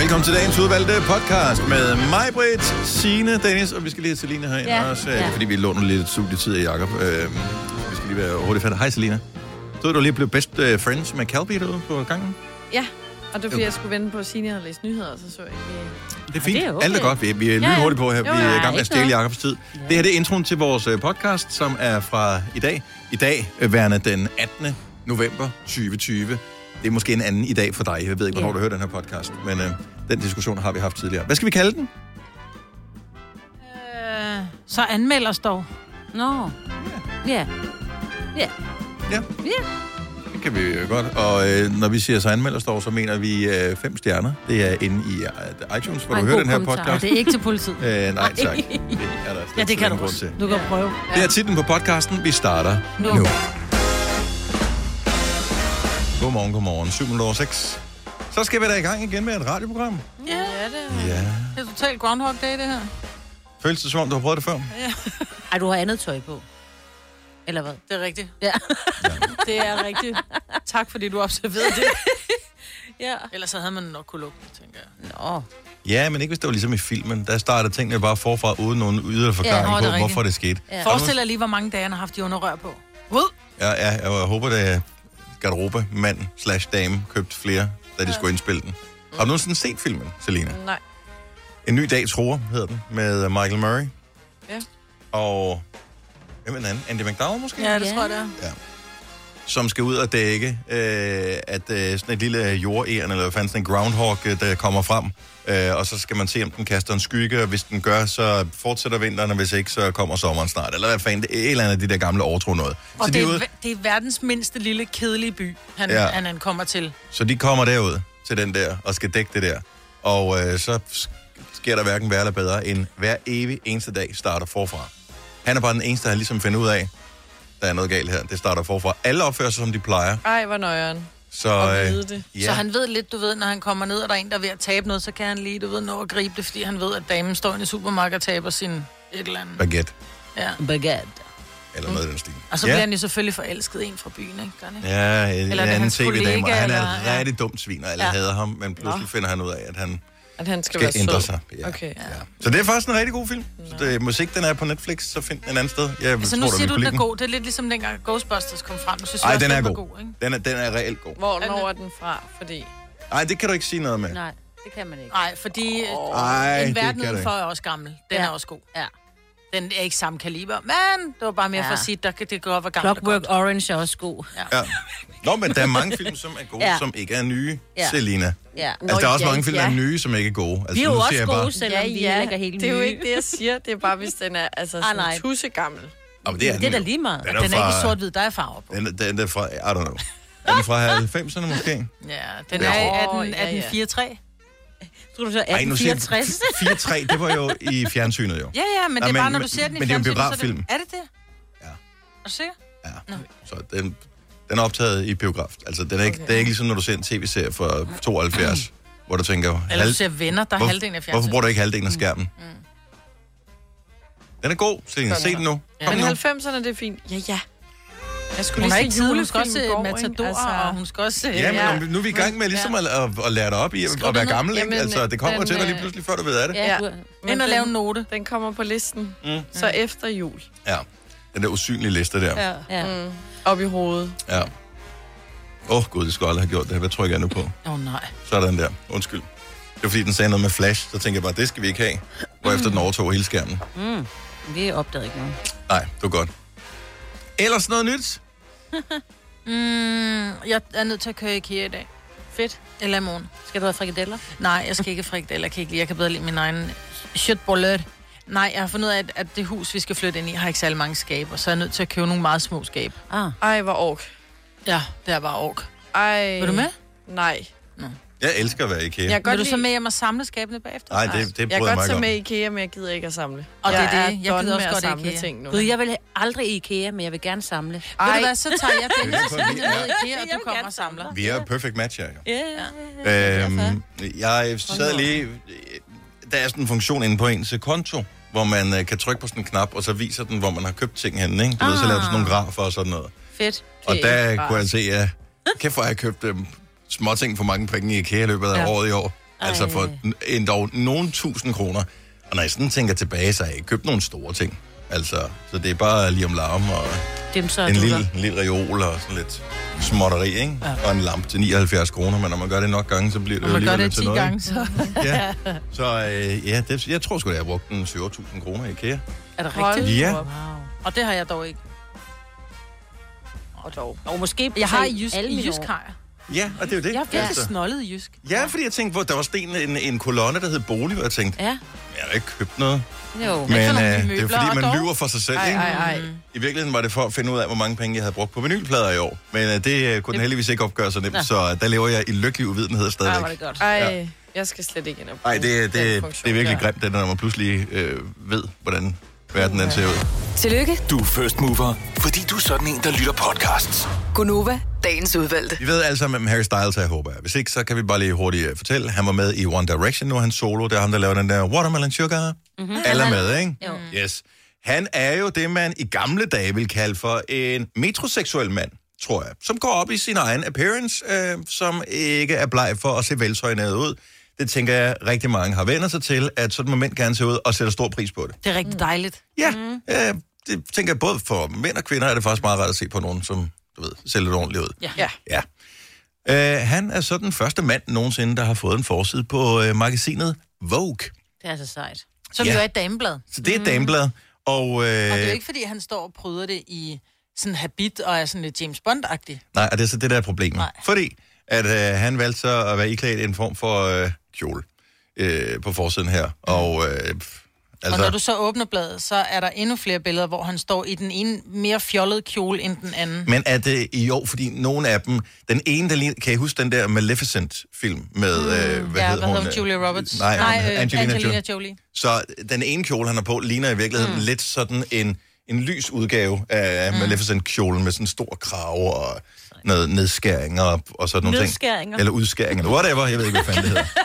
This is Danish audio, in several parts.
Velkommen til dagens udvalgte podcast med mig, Britt, Signe, Dennis, og vi skal lige have Selina herinde Ja, også, øh, ja. fordi vi låner lidt studietid af Jacob. Øh, vi skal lige være hurtigt færdige. Hej, Selina. Så du lige blev best øh, friends med Calby derude på gangen? Ja, og det var fordi, jeg skulle vente på, Signe havde læst nyheder, så så jeg ikke... Det er fint. det er okay. Alt er godt. Vi, vi er Ja, ja. lynhurtigt på her. Jo, Vi er i ja, gang med at stjæle. Jacobs tid. Det her det er introen til vores øh, podcast, som er fra i dag. I dag, øh, værende den 18. november 2020. Det er måske en anden i dag for dig. Jeg ved ikke, hvornår Ja. du hører den her podcast, men øh, den diskussion har vi haft tidligere. Hvad skal vi kalde den? Øh, så anmeld os dog. Nå. Ja. Ja. Ja. Ja. Det kan vi jo godt. Og øh, når vi siger så anmelderstår, så mener vi øh, fem stjerner. Det er inde i øh, iTunes, hvor Og du hører den her kommentar. podcast. Det er ikke til politiet. Øh, nej, tak. Det er der Ja, det kan du også. til. Du kan prøve. Det er titlen på podcasten. Vi starter nu. Nu. Godmorgen, godmorgen. 7 over 6. Så skal vi da i gang igen med et radioprogram. Ja, Ja, det Ja. det er totalt Groundhog Day, det her. Føles det som om, du har prøvet det før? Ej, du har andet tøj på. Eller hvad? Det er rigtigt. Ja. Det er rigtigt. Tak, fordi du observerede det. Ja. Ellers så havde man nok kunne lukke det, tænker jeg. Nå. Ja, men ikke hvis det var ligesom i filmen. Der startede tingene bare forfra, uden nogen ydre forklaring ja, det er på, rigtigt. hvorfor det skete. Ja. Forestil dig lige, hvor mange dage han har haft de underrør på. Ud! Ja, ja, jeg håber, at garderobe, mand slash dame købt flere, da de skulle indspille den. Har du nogensinde set filmen, Selina? Nej. En ny dag, tror hedder den, med Michael Murray. Ja. Og hvem er den anden? Andy McDowell måske? Ja, det Ja. tror jeg, det er. Som skal ud og dække, øh, at øh, sådan et lille jordæren, eller hvad fanden sådan en groundhog, øh, der kommer frem. Øh, og så skal man se, om den kaster en skygge, og hvis den gør, så fortsætter vinteren, og hvis ikke, så kommer sommeren snart. Eller hvad fanden, det er et eller andet af de der gamle overtro noget. Og så, det de er, ude, det er verdens mindste lille kedelige by, han, ja. han, han kommer til. så de kommer derud til den der, og skal dække det der. Og øh, så sker der hverken værre eller bedre, end hver evig eneste dag starter forfra. Han er bare den eneste, der ligesom finder ud af, der er noget galt her. Det starter forfra. Alle opfører sig, som de plejer. Ej, hvor nøjeren. Så, Og øh, vide det. ja. Så han ved lidt, du ved, når han kommer ned, og der er en, der er ved at tabe noget, så kan han lige, du ved, nå at gribe det, fordi han ved, at damen står inde i supermarkedet og taber sin et eller andet. baguette, Ja. Baguette. eller noget af den stil. Og så ja. bliver han jo selvfølgelig forelsket en fra byen, ikke? Gør han ikke? Ja, en, Eller er anden hans tv-dame, og han er eller- ja. rigtig dumt svin, og alle Ja. hader ham, men pludselig finder han ud af, at han At han skal, skal være ændre sød. sig. Ja. Okay. Ja. Så det er faktisk en rigtig god film. Så det, musik, den er på Netflix, så find den et andet sted. Jeg Altså tror, nu du siger vil du, den er god. Det er lidt ligesom dengang Ghostbusters kom frem. Nu synes Ej, jeg også, den er var god. god ikke? Den er, den er reelt god. Hvornår er den fra? Fordi... Nej, det kan du ikke sige noget med. Nej, det kan man ikke. Nej, fordi oh, Ej, en det verden udenfor er også gammel. Den Ja. er også god. Ja. Den er ikke samme kaliber, men det var bare mere Ja. for at sige, at der kan det godt være gammelt. og Clockwork. Orange er også god. Ja. Nå, men der er mange film, som er gode, ja. Ja. som ikke er nye, ja. Ja. Selina. Ja. Altså, der er også ja, mange film, der ja. er nye, som ikke er gode. Altså, Vi er jo også gode, bare, selvom vi heller ikke er helt det er jo nye. ikke det, jeg siger. Det er bare, hvis den er altså, Ah, sådan nej. tusse gammel. Oh, det er, Det er da lige meget. Den Den er ikke fra- i sort-hvid, der er farver på. Den, er- den er fra, I don't know. Er den fra 90'erne måske? Ja, den Ja. er i Åh, 18, ja, ja. 1863. Tror du så Ej, nu siger 1864? 4-3, det var jo i fjernsynet jo. Ja, ja, men Nej, det er men- bare, når du ser den i men det er jo en fjernsynet, biograffilm. Er det det? Ja. Er du sikker? Ja. Så den, den er optaget i biograf. Altså, den er ikke, okay. det er ikke ligesom, når du ser en tv-serie fra 72, hvor du tænker... Eller du ser venner, der er halvdelen af hvorfor fjernsynet. bruger du ikke halvdelen af skærmen? Mm. Den er god, Selina. Se den nu. Kom Men nu. 90'erne, det er fint. Ja, ja. Jeg skulle Hun lige ikke tid, hun skal også se? Matador, Altså, og hun skal også se... Ja, men Ja. nu- nu er vi i gang med ligesom at, at, at lære dig op i at, at være gammel, ikke? Jamen, Altså, det kommer den, til dig lige øh, pludselig, før du ved af det. Ja, Ja. Ind og lave en den, note. den kommer på listen. Mm. Så efter jul. Ja. Den der usynlige liste der. Ja. Ja. Mm. Op i hovedet. Ja. Åh, oh, gud, det skulle aldrig have gjort det her. Hvad trykker jeg nu på? Åh oh, nej. Sådan der. Undskyld. Det var fordi, den sagde noget med flash. Så tænkte jeg bare, det skal vi ikke have. Hvorefter den overtog hele skærmen. Mm. Vi opdagede ikke noget. Nej, det var godt. Ellers noget nyt? Mm, jeg er nødt til at køre i IKEA i dag. Fedt. Eller i morgen. Skal du have frikadeller? Nej, jeg skal ikke have frikadeller. Jeg kan ikke lide. Jeg kan bedre lide min egen shitbollet. Nej, jeg har fundet ud af, at, at det hus, vi skal flytte ind i, har ikke særlig mange skaber, så jeg er nødt til at købe nogle meget små skab. Ah. Ej, hvor ork. Ja, det er bare ork. Ej. Vil du med? Nej. Jeg elsker at være i IKEA. Jeg kan Vil du så lide- med hjem og samle skabene bagefter? Nej, det, det Jeg kan jeg godt tage med i IKEA, men jeg gider ikke at samle. Og det er det. Jeg gider også godt at samle IKEA. ting nu. Gud, jeg vil aldrig i IKEA, men jeg vil gerne samle. Ved du hvad, så tager jeg den med i IKEA, og Jeg du kommer og samler. Vi er perfect match her, jo. Ja. Øhm, jeg sad lige... Der er sådan en funktion inde på ens konto, hvor man øh, kan trykke på sådan en knap, og så viser den, hvor man har købt ting henne, ikke? Du ved, så laver du sådan nogle grafer og sådan noget. Fedt. Og Okay. der kunne jeg se, ja, kæft hvor har jeg købt øhm, små ting for mange penge i IKEA i løbet af Ja. året i år. Altså for endda nogen tusind kroner. Og når jeg sådan tænker tilbage, så har jeg ikke købt nogle store ting. Altså, så det er bare lige om larm og Dem så en lille, en lille reol og sådan lidt småtteri, ikke? Ja. Og en lampe til 79 kroner, men når man gør det nok gange, så bliver det Når jo man gør alligevel det til 10 noget. gange, så... Ja. Så øh, ja, det, jeg tror sgu, at jeg har brugt en 7.000 kroner i IKEA. Er det rigtigt? Ja. Wow. Og det har jeg dog ikke. Og dog. Og måske Jeg har i jysk, alle i jysk har jeg. Ja, og det er jo det. Jeg er virkelig Altså. snollet i jysk. Ja, fordi jeg tænkte, hvor der var sten en, en kolonne, der hed bolig, og jeg tænkte, Ja, jeg har da ikke købt noget. Jo. Men øh, det er fordi, man dog- lyver for sig selv, Ej, ikke? ej, ej. I virkeligheden var det for at finde ud af, hvor mange penge jeg havde brugt på vinylplader i år. Men øh, det øh, kunne den heldigvis ikke opgøre så nemt, Nå. så der lever jeg i lykkelig uvidenhed Ej, var stadigvæk. det godt. Ej, Ja. jeg skal slet ikke ind og Nej, det, er- det, det, er virkelig der. grimt, det, når man pludselig øh, ved, hvordan verden den ser ud. Tillykke, Du er first mover, fordi du er sådan en, der lytter podcasts. Gunova, dagens udvalgte. Vi ved alle sammen, hvem Harry Styles er, håber jeg. Hvis ikke, så kan vi bare lige hurtigt øh, fortælle. Han var med i One Direction, nu er han solo. Det er ham, der laver den der Watermelon Sugar. Mm-hmm. Alle er med, ikke? Jo. Yes. Han er jo det, man i gamle dage vil kalde for en metroseksuel mand, tror jeg. Som går op i sin egen appearance, øh, som ikke er bleg for at se veltøjnet ud. Det tænker jeg, rigtig mange har vendt sig til, at sådan må mænd gerne se ud og sætter stor pris på det. Det er rigtig dejligt. Ja, mm. øh, det tænker jeg både for mænd og kvinder er det faktisk meget rart at se på nogen, som du ved, ser lidt ordentligt ud. Ja. Ja. Ja. Øh, han er så den første mand nogensinde, der har fået en forside på øh, magasinet Vogue. Det er så sejt. Som Ja. jo er et dameblad. Så det er et dameblad. Og, øh, Og det er jo ikke, fordi han står og pryder det i sådan habit og er sådan lidt James Bond-agtig. Nej, og det er så det, der er problemet. Nej. Fordi at øh, han valgte så at være iklædt en form for øh, kjole øh, på forsiden her. Og øh, Altså... Og når du så åbner bladet, så er der endnu flere billeder, hvor han står i den ene mere fjollede kjole end den anden. men er det i år, fordi nogle af dem... Den ene, der ligner, kan I huske den der Maleficent-film med... Øh, hvad ja, hedder hvad hedder hun? hun? Julia Roberts? Nej, Nej øh, Angelina, Angelina, Jolie. Jolie. Så den ene kjole, han har på, ligner i virkeligheden mm. lidt sådan en, en lys udgave af mm. Maleficent-kjolen med sådan en stor krave og noget nedskæring og, og sådan nogle ting. Eller udskæring, eller whatever, jeg ved ikke, hvad fanden det hedder.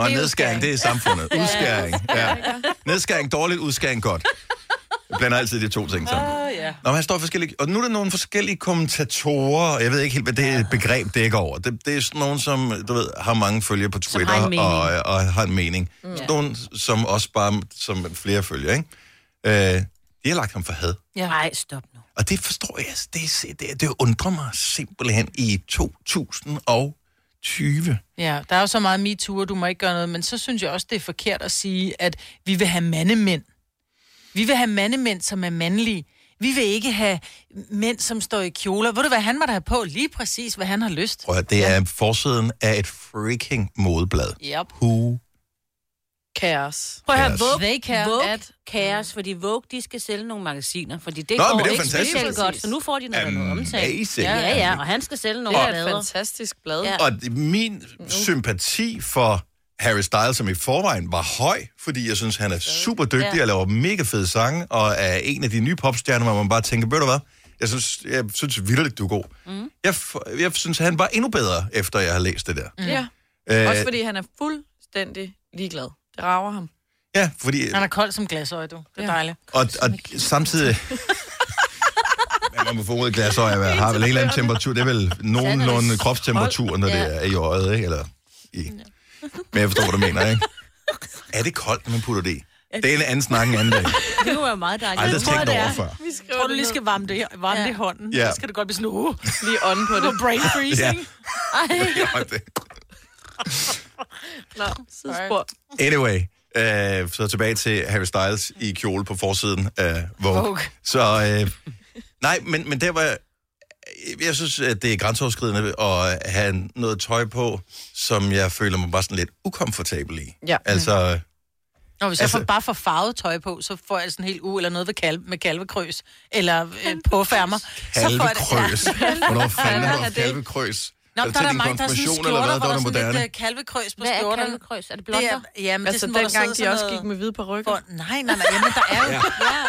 Og Det nedskæring, det er samfundet. Udskæring, ja. Nedskæring dårligt, udskæring godt. Jeg blander altid de to ting sammen. Åh, ja. Nå, men han står forskellige, og nu er der nogle forskellige kommentatorer, og jeg ved ikke helt, hvad det begreb dækker over. Det, det er sådan nogen, som, du ved, har mange følgere på Twitter og, og har en mening. Mm. Sådan nogen, som også bare, som flere følger, ikke? Øh, de har lagt ham for had. Ja. Nej, stop nu. Og det forstår jeg, det, det, det undrer mig simpelthen i 2020. Ja, der er jo så meget MeToo, og du må ikke gøre noget, men så synes jeg også, det er forkert at sige, at vi vil have mandemænd. Vi vil have mandemænd, som er mandlige. Vi vil ikke have mænd, som står i kjoler. Ved du hvad, han må da have på lige præcis, hvad han har lyst. Prøv det er forsiden af et freaking modeblad. Yep. Who Kaos. Prøv at høre. Vogue, They care Vogue at- kaos, fordi Vogue, de skal sælge nogle magasiner, fordi det Nå, går men det er ikke fantastisk. specielt godt, så nu får de noget, noget omtale. Amazing. Ja, ja, ja, og han skal sælge nogle Det er et fantastisk blad. Ja. Og min sympati for Harry Styles, som i forvejen var høj, fordi jeg synes, han er super dygtig Ja. og laver mega fede sange, og er en af de nye popstjerner, hvor man bare tænker, ved du hvad, jeg synes, jeg synes vildt, du er god. Mm. Jeg, jeg synes, han var endnu bedre, efter jeg har læst det der. Mm. Ja. Øh, Også fordi han er fuldstændig ligeglad. Det rager ham. Ja, fordi... Han er kold som glasøje, du. Det er Ja. dejligt. Og, og samtidig... Ja, man må få ud glasøje, har vel en eller anden temperatur. Det er vel nogenlunde kropstemperatur, når det Ja. er i øjet, ikke? Eller i... Men jeg forstår, hvad du mener, ikke? Er det koldt, når man putter det i? Det er en anden snak en anden dag. Det var meget dejligt. Aldrig Jeg tænkt det er. over før. Vi skriver Tror du lige skal varme det, varme Ja. det i hånden? Ja. Så skal det godt blive sådan, uh, Lige ånden på det. brain freezing. Ja, det- Nå, sidespor. Anyway, øh, så tilbage til Harry Styles i kjole på forsiden af Vogue. Vogue. Så øh, nej, men, men der var... Jeg synes, at det er grænseoverskridende at have noget tøj på, som jeg føler mig bare sådan lidt ukomfortabel i. Ja. Altså, Når hvis jeg Altså- får, bare får farvet tøj på, så får jeg sådan helt u eller noget ved kalve, med kalvekrøs, eller øh, påfærmer. Så får jeg det- kalvekrøs. Hvornår fanden har er kalvekrøs? Nå, Er der det er der din mange, der har sådan skjorter, eller hvad? hvor Der der er er moderne. lidt øh, kalvekrøs på Hvad er skjorterne. kalvekrøs? Er det Det blonder? er, ja, men det er Altså sådan, hvor der dengang sidder de også gik med hvide på ryggen. For, nej, nej, nej, jamen der er jo... ja.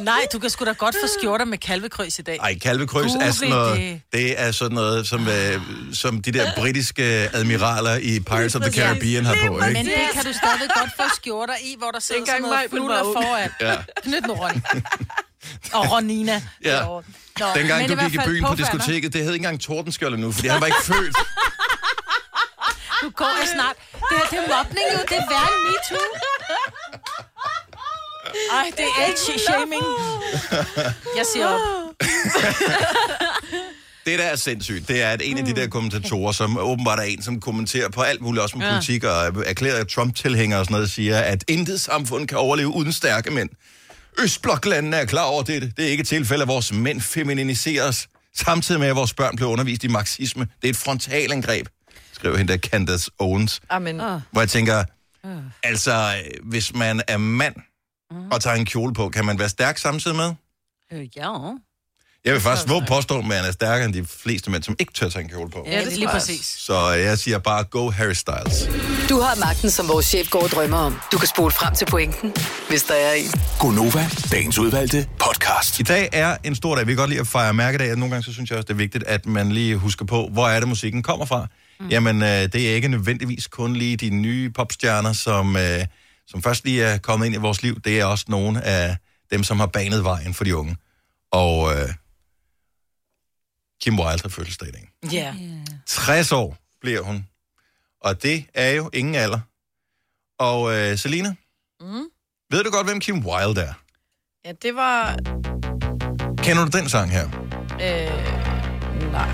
Nej, du kan sgu da godt få skjorter med kalvekrøs i dag. Ej, kalvekrøs er sådan noget, det. det er sådan noget, som, øh, som de der britiske admiraler i Pirates of the Caribbean har på, Men ikke? det kan du stadig godt få skjorter i, hvor der sidder sådan noget flutter foran. Ja. Knyt nu, Ronny. Og Ronina. Ja. derovre. Nå, Dengang du gik i byen på diskoteket, det hed ikke engang Tordenskjold nu, fordi han var ikke født. Du går jeg snart. Det her, det er mobning jo. Det er værre end MeToo. Ej, det er age-shaming. Jeg siger op. Det, der er sindssygt, det er, at en af de der kommentatorer, som åbenbart er en, som kommenterer på alt muligt, også med ja. politik, og erklærer Trump-tilhænger og sådan noget, siger, at intet samfund kan overleve uden stærke mænd. Østbloklandene er klar over det. Det er ikke et tilfælde, at vores mænd feminiseres, samtidig med, at vores børn bliver undervist i marxisme. Det er et frontalangreb, skriver hende der Candace Owens. Amen. Hvor jeg tænker, altså, øh, hvis man er mand og tager en kjole på, kan man være stærk samtidig med? Øh, ja. Jeg vil faktisk våge påstå, at man er stærkere end de fleste mænd, som ikke tør tage en kjole på. Ja, det er lige præcis. Så jeg siger bare, go Harry Styles. Du har magten, som vores chef går og drømmer om. Du kan spole frem til pointen, hvis der er en. Gonova, dagens udvalgte podcast. I dag er en stor dag. Vi kan godt lide at fejre mærkedag, og nogle gange så synes jeg også, det er vigtigt, at man lige husker på, hvor er det, musikken kommer fra. Mm. Jamen, øh, det er ikke nødvendigvis kun lige de nye popstjerner, som, øh, som først lige er kommet ind i vores liv. Det er også nogle af dem, som har banet vejen for de unge. Og øh, Kim Wilde har fødselsdag i dag. Ja. 60 år bliver hun. Og det er jo ingen alder. Og øh, Selina, Mm. ved du godt, hvem Kim Wilde er? Ja, det var... Kender du den sang her? Øh, nej.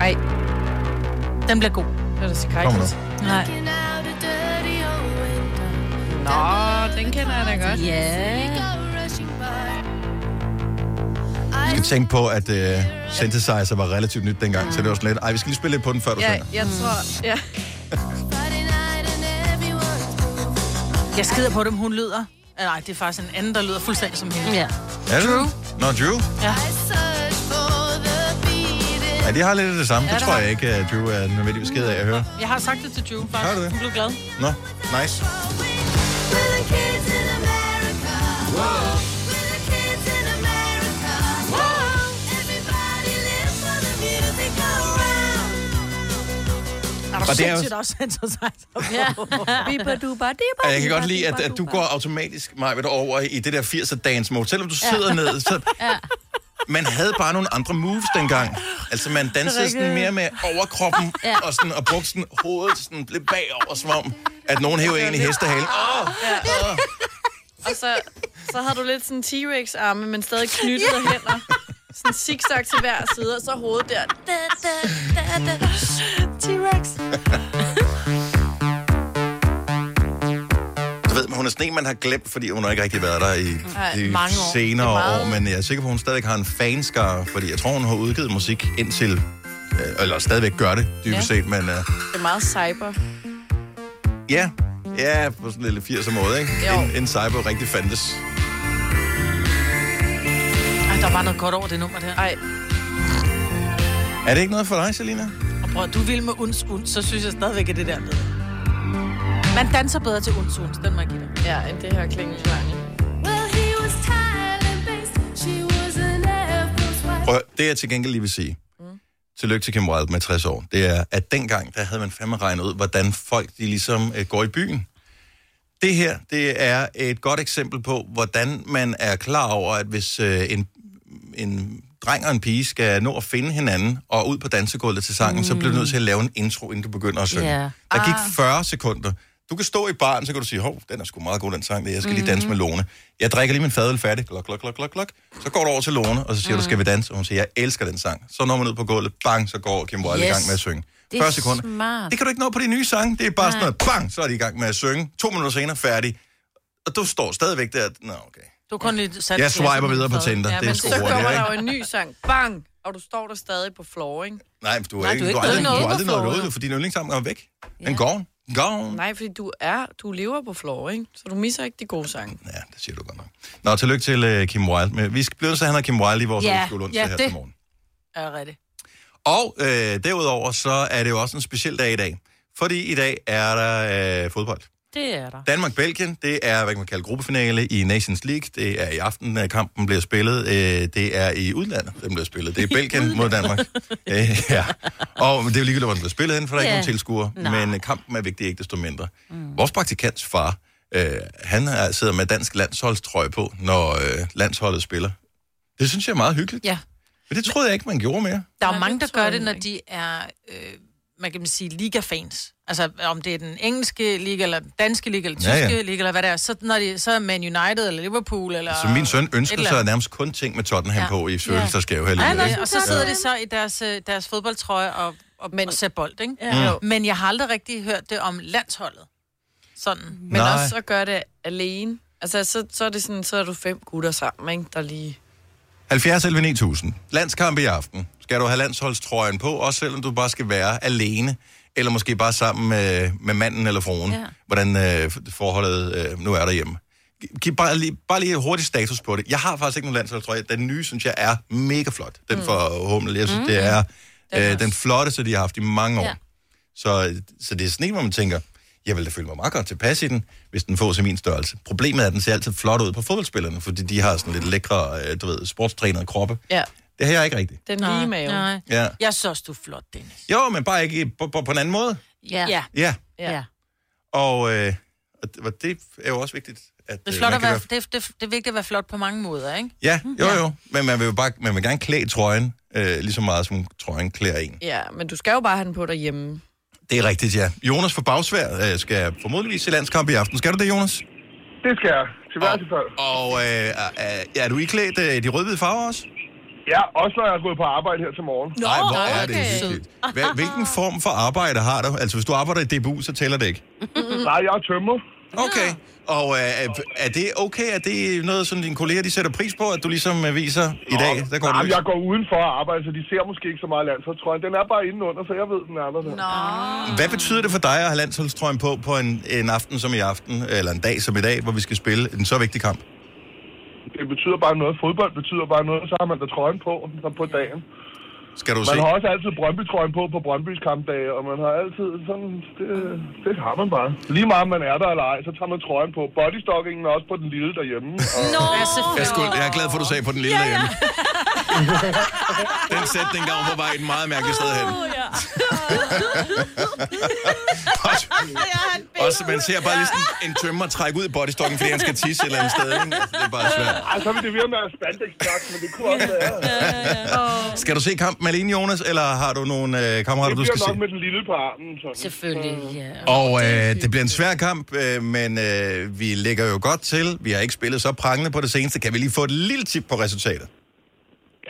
Ej, Den bliver god. det var da så Kom nu. kajt. Nej. Nå, den kender jeg da godt. Ja. Jeg skal tænke på, at uh, synthesizer var relativt nyt dengang, så det var sådan lidt, ej, vi skal lige spille lidt på den, før du Ja, synger. jeg tror... Ja. Jeg skider på dem, hun lyder. Nej, det er faktisk en anden, der lyder fuldstændig som hende. Ja. Er det Drew? Nå, Drew? Ja. Ja, de har lidt af det samme. Ja, det det tror har jeg ikke, at Drew er nødvendigvis ked af at høre. Jeg har sagt det til Drew, faktisk. Har du det? Hun blev glad. Nå, nice. Er Og det er jo- sindssygt også synthesizer? Ja. Jeg kan godt lide, at, at du går automatisk, Maja, over i det der 80'er dance mode. Selvom du sidder ned, så... Man havde bare nogle andre moves dengang. Altså, man dansede sådan mere med overkroppen, Ja. og, sådan, og brugte sådan hovedet sådan lidt bagover, som om, at nogen hæver en i hestehalen. Åh, åh. Og så, så havde du lidt sådan T-Rex-arme, men stadig knyttede hænder. Sådan zigzag til hver side, og så hovedet der. Da, da, da, da. T-Rex. Du ved, men hun er sådan en, man har glemt, fordi hun har ikke rigtig været der i de mange år. senere er meget- år. Men jeg er sikker på, at hun stadig har en fanskare, fordi jeg tror, hun har udgivet musik indtil... Øh, eller stadigvæk gør det, dybest Ja. set, men øh, Det er meget cyber. ja, ja, på sådan en lille 80'er måde, ikke? Jo. En, en cyber rigtig fandtes. Ej, der var noget godt over det nummer der. Ej, Er det ikke noget for dig, Selina? Og prøv, du vil med uns, uns, så synes jeg stadigvæk, at det der med. Man danser bedre til uns, uns, den må jeg give dig. ja, end det her klingelklange. Prøv, at høre, det jeg til gengæld lige vil sige, mm. tillykke til Kim Wilde med 60 år, det er, at dengang, der havde man fandme regnet ud, hvordan folk de ligesom øh, går i byen. Det her, det er et godt eksempel på, hvordan man er klar over, at hvis øh, en, en dreng og en pige skal nå at finde hinanden og ud på dansegulvet til sangen, mm. så bliver du nødt til at lave en intro, inden du begynder at synge. Ja. Der gik 40 sekunder. Du kan stå i baren, så kan du sige, hov, den er sgu meget god, den sang. Jeg skal lige danse med Lone. Jeg drikker lige min fadøl færdig. Klok, klok, klok, klok, klok. Så går du over til Lone, og så siger du, skal vi danse? Og hun siger, jeg elsker den sang. Så når man ud på gulvet, bang, så går Kim Wilde yes. i gang med at synge. Det er 40 sekunder. smart. Det kan du ikke nå på de nye sange. Det er bare sådan noget, bang, så er de i gang med at synge. To minutter senere, færdig. Og du står stadigvæk der. Nå, okay. Du kun lige sat Jeg swiper videre på Tinder. Ja, Det er men sgu Så hurtigt, kommer der jo en ny sang. Bang! Og du står der stadig på floor, ikke? Nej, men du er Nej, ikke, du er er aldrig, noget du er aldrig noget flooret. ud, fordi din yndlingssang er væk. Den Ja. går. Gone. Nej, fordi du er, du lever på floor, ikke? Så du misser ikke de gode sange. Ja, det siger du godt nok. Nå, tillykke til uh, Kim Wilde. Men vi skal blive at han har Kim Wilde i vores Ja, skole ja, her det- til morgen. Ja, rigtigt. Og øh, derudover, så er det jo også en speciel dag i dag. Fordi i dag er der øh, fodbold. Det er der. Danmark-Belgien, det er, hvad kan man kalde, gruppefinale i Nations League. Det er i aften, at kampen bliver spillet. Øh, det er i udlandet, den bliver spillet. Det er Belgien mod Danmark. øh, ja. Og det er jo ligegyldigt, hvor den bliver spillet hen, for der er ikke Ja. nogen tilskuere. Nej. Men øh, kampen er vigtig, ikke desto mindre. Mm. Vores praktikants far Øh, han er, sidder med dansk landsholdstrøje på, når øh, landsholdet spiller. Det synes jeg er meget hyggeligt. Ja. Men det troede jeg ikke, man gjorde mere. Der er jo mange, der gør det, når de er, øh, man kan sige, liga-fans. Altså, om det er den engelske liga, eller den danske liga, eller Ja, tyske ja. liga, eller hvad det er. Så, når de, så er Man United, eller Liverpool, eller... Så min søn ønsker sig nærmest kun ting med Tottenham Ja. på i følelsesgave Ja, nej, ikke? og så sidder de så i deres, øh, deres fodboldtrøje og, og, Men, Men- og ser bold, ikke? Ja. Jo. Men jeg har aldrig rigtig hørt det om landsholdet. Sådan. Men Nej. også at gøre det alene. Altså, så, så er det sådan, så er du fem gutter sammen, ikke? Der lige... 70 11 9000. Landskamp i aften. Skal du have landsholdstrøjen på, også selvom du bare skal være alene, eller måske bare sammen med, med manden eller fruen, ja. Hvordan øh, forholdet øh, nu er derhjemme. Giv bare lige, bare lige hurtig status på det. Jeg har faktisk ikke nogen landsholdstrøje. Den nye, synes jeg, er mega flot. Den mm. for Hummel. Jeg synes, mm. det er øh, den flotteste, de har haft i mange år. Ja. Så, så det er sådan en, hvor man tænker, jeg vil da føle mig meget godt tilpas i den, hvis den får til min størrelse. Problemet er, at den ser altid flot ud på fodboldspillerne, fordi de har sådan lidt lækre, øh, du ved, sportstrænede kroppe. Ja, Det har jeg ikke rigtigt. den lige mave. Nej. Ja. Jeg synes også, du er flot, Dennis. Jo, men bare ikke på, på, på en anden måde. Ja. Ja. Ja, Ja. og, øh, og det- og er jo også vigtigt. At, Det er, øh, flot at kan være, det, det, det er vigtigt at være flot på mange måder, ikke? Ja, jo jo, men man vil jo bare, man vil gerne klæde trøjen øh, lige så meget, som trøjen klæder en. Ja, men du skal jo bare have den på derhjemme. Det er rigtigt, ja. Jonas fra Bagsvær øh, skal formodentlig se landskamp i aften. Skal du det, Jonas? Det skal jeg. Til hver fald. Og øh, er, er du iklædt øh, de rødhvide farver også? Ja, også når jeg er gået på arbejde her til morgen. Nej, hvor er det okay. hyggeligt. Hvad, hvilken form for arbejde har du? Altså, hvis du arbejder i DBU, så tæller det ikke. Nej, jeg er tømmer. Okay. Og øh, er, er det okay? Er det noget, som dine kolleger de sætter pris på, at du ligesom øh, viser i dag? Der går Nej, jeg går udenfor at arbejde, så de ser måske ikke så meget landsholdstrøjen. Den er bare indenunder, så jeg ved, den er der. Nå. Hvad betyder det for dig at have landsholdstrøjen på på en, en aften som i aften, eller en dag som i dag, hvor vi skal spille en så vigtig kamp? Det betyder bare noget. Fodbold betyder bare noget. Så har man da trøjen på så på dagen. Skal du Man se? har også altid Brøndby-trøjen på på Brøndbys kampdage, og man har altid sådan... Det, det har man bare. Lige meget om man er der eller ej, så tager man trøjen på. Bodystockingen er også på den lille derhjemme. Og... Nå! Ja, Jeg er, skuld, jeg er glad for, at du sagde på den lille derhjemme. Den sætning gav på vej et meget mærkeligt sted hen. Ja. Også, også, man ser bare lige sådan en tømmer trække ud i bodystocken, fordi han skal tisse et eller andet sted. Ikke? Altså, det er bare svært. Ej, så vil det virke med at spandex men det kunne også være. Skal du se kampen alene, Jonas, eller har du nogle øh, kammerater, Det du skal bliver se? nok med den lille på armen. Sådan. Selvfølgelig, ja. Og øh, det bliver en svær kamp, øh, men øh, vi ligger jo godt til. Vi har ikke spillet så prangende på det seneste. Kan vi lige få et lille tip på resultatet?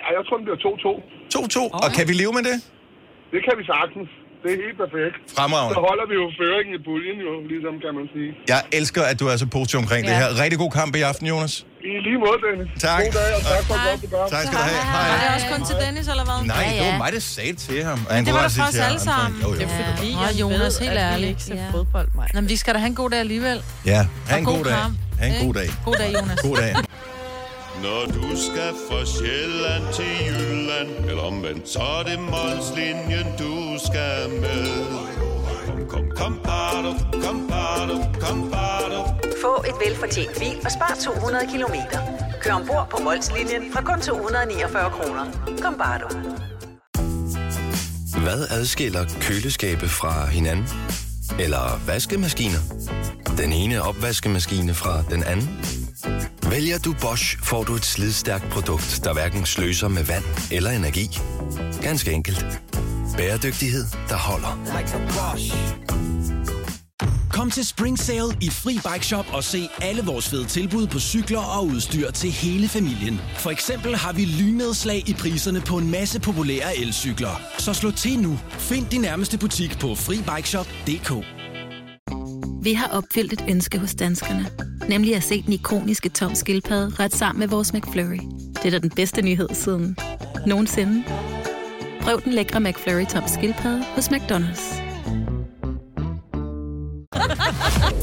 Ja, jeg tror, den bliver 2-2. 2-2, og kan vi leve med det? Det kan vi sagtens. Det er helt perfekt. Så Fremragende. holder vi jo føringen i puljen, jo, ligesom kan man sige. Jeg elsker, at du er så positiv omkring ja. det her. Rigtig god kamp i aften, Jonas. I lige måde, Dennis. Tak. God dag, og tak for godt program. Tak skal du have. Er Hej. det også kun til Dennis, eller hvad? Nej, det var mig, der sagde det til ham. Han det var bare da for os alle sammen. Jo, jo. Det er fordi, jeg Jonas, ved, helt at vi ærligt. ikke ser fodbold, mig. Nå, men vi skal da have en god dag alligevel. Ja, ha' en god dag. Ha' en god dag. God dag, Jonas. God dag. Når du skal fra Sjælland til Jylland Eller omvendt, så er det Molslinjen, du skal med Kom, kom, bado, kom, bado, kom, bado. Få et velfortjent bil og spar 200 kilometer. Kør ombord på Molslinjen fra kun 249 kroner. Kom bare du. Hvad adskiller køleskabe fra hinanden? Eller vaskemaskiner? Den ene opvaskemaskine fra den anden? Vælger du Bosch, får du et slidstærkt produkt, der hverken sløser med vand eller energi. Ganske enkelt. Bæredygtighed, der holder. Kom til Spring Sale i Fri Bike Shop og se alle vores fede tilbud på cykler og udstyr til hele familien. For eksempel har vi lynedslag i priserne på en masse populære elcykler. Så slå til nu. Find din nærmeste butik på FriBikeShop.dk Vi har opfyldt et ønske hos danskerne. Nemlig at se den ikoniske tom skildpadde ret sammen med vores McFlurry. Det er da den bedste nyhed siden nogensinde. Prøv den lækre McFlurry tom skildpadde hos McDonald's.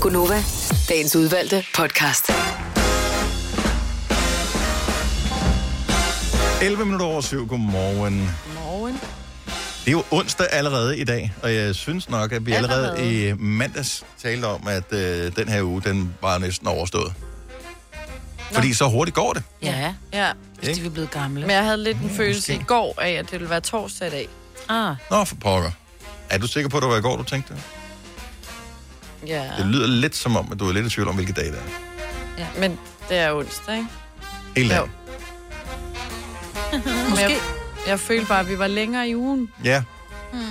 Gunova, dagens udvalgte podcast. 11 minutter over syv. Godmorgen. Morgen. Det er jo onsdag allerede i dag, og jeg synes nok, at vi allerede, Allerede. i mandags talte om, at øh, den her uge, den var næsten overstået. Fordi så hurtigt går det. Ja, Ja, Hvis de er blevet gamle. men jeg havde lidt en følelse i går af, at det ville være torsdag i dag. Ah, Nå, for pokker. Er du sikker på, at det var i går, du tænkte det? Ja. Det lyder lidt som om, at du er lidt i tvivl om, hvilke dage det er. ja. Men det er onsdag, ikke? Helt Jo. Jeg, jeg følte bare, at vi var længere i ugen. Ja. Hmm.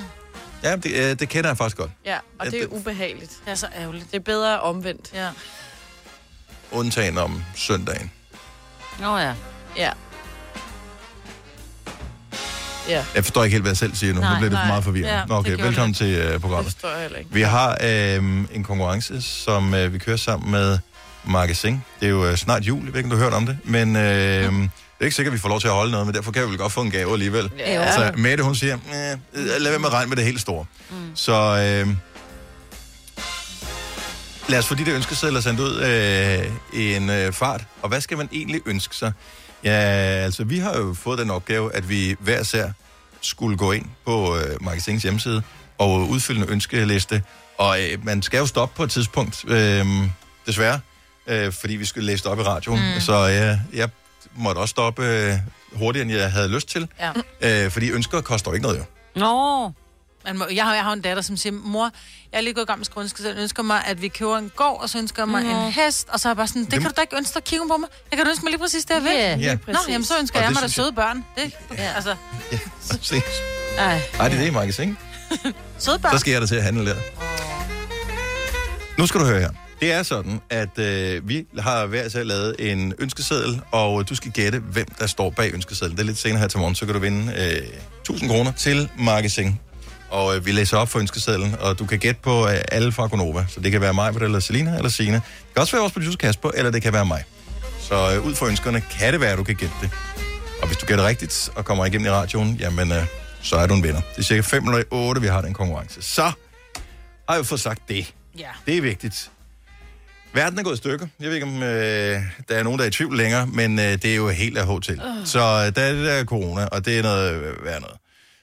Ja, det, øh, det kender jeg faktisk godt. Ja, og Ja, det er det- ubehageligt. Det er så ærgerligt. Det er bedre omvendt. Ja. Undtagen om søndagen. Nå ja. Ja. Ja. Jeg forstår ikke helt, hvad jeg selv siger nu. Nej, nu bliver det for meget forvirrende. Ja, Nå, okay, velkommen det. til uh, programmet. Det jeg ikke. Vi har øh, en konkurrence, som øh, vi kører sammen med Magasin. Det er jo øh, snart jul, jeg ved ikke, om du har hørt om det, men øh, det er ikke sikkert, at vi får lov til at holde noget, men derfor kan vi vel godt få en gave alligevel. Ja. Så Mette, hun siger, lad være med at regne med det helt store. Mm. Så øh, lad os få de der ønskesedler sendt ud øh, i en øh, fart. Og hvad skal man egentlig ønske sig? Ja, altså vi har jo fået den opgave, at vi hver sær skulle gå ind på øh, Magasins hjemmeside og udfylde en ønskeliste. Og øh, man skal jo stoppe på et tidspunkt, øh, desværre, øh, fordi vi skulle læse det op i radioen. Mm. Så øh, jeg måtte også stoppe øh, hurtigere, end jeg havde lyst til. Ja. Øh, fordi ønsker koster jo ikke noget, jo. Nå. Man må, jeg, har, jeg har en datter, som siger, mor, jeg er lige gået i gang med skolen, så jeg ønsker mig, at vi køber en gård, og så ønsker jeg mig Nå. en hest, og så er jeg bare sådan, det, kan du da ikke ønske dig, kigge på mig. Jeg kan ønske mig lige præcis det, jeg vil. Ja, lige Nå, jamen så ønsker Og jeg mig da jeg- søde børn. Det, ja. altså, Præcis. Ej. Ej, det er det i Magasin. søde børn. Så skal jeg da til at handle der. Nu skal du høre her. Det er sådan, at øh, vi har hver især lavet en ønskeseddel, og du skal gætte, hvem der står bag ønskesedlen. Det er lidt senere her til morgen, så kan du vinde øh, 1000 kroner til Magasin. Og øh, vi læser op for ønskesedlen, og du kan gætte på øh, alle fra Gonova. Så det kan være mig, eller Selina, eller Sine. Det kan også være vores producer Kasper, eller det kan være mig. Så øh, ud fra ønskerne kan det være, at du kan gætte det. Og hvis du gætter rigtigt og kommer igennem i radioen, jamen, øh, så er du en vinder. Det er cirka 5 eller 8, vi har den konkurrence. Så har jeg jo fået sagt det. Ja. Det er vigtigt. Verden er gået i stykker. Jeg ved ikke, om øh, der er nogen, der er i tvivl længere, men øh, det er jo helt af hotel. Uh. Så øh, der er det der corona, og det er noget øh, værd noget.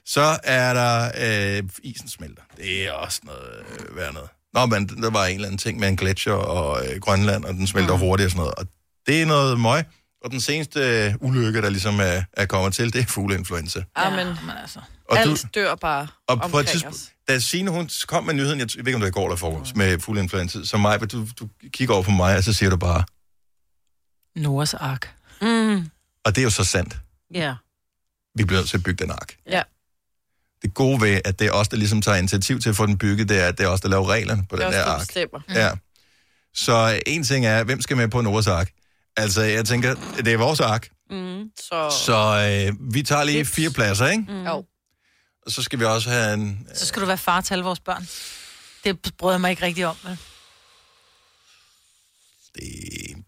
Så er der øh, isen smelter. Det er også noget øh, værd noget. Nå, men der var en eller anden ting med en gletsjer og øh, Grønland, og den smelter uh. hurtigt og sådan noget. Og det er noget møg. Og den seneste øh, ulykke, der ligesom er, er kommet til, det er fugleinfluenza. Amen. Men altså. Og Alt du- dør bare Og på et tidspunkt, da Signe, hun kom med nyheden, jeg, jeg ved ikke, om det var i går eller forgårs, med fugleinfluenza, så mig, du, du kigger over på mig, og så siger du bare, Noahs ark. Mm. og det er jo så sandt. Ja. Vi bliver nødt til at bygge den ark. Ja. Det gode ved, at det er os, der ligesom tager initiativ til at få den bygget, det er, at det er os, der laver reglerne på Det den der det, ark. bestemmer. Ja. Så en ting er, hvem skal med på Noahs ark? Altså, jeg tænker, det er vores ark. Mm. Så... Så øh, vi tager lige fire pladser, ikke? Mm. Jo. Og så skal vi også have en... Så skal du være far til alle vores børn. Det brød jeg mig ikke rigtig om. vel? Det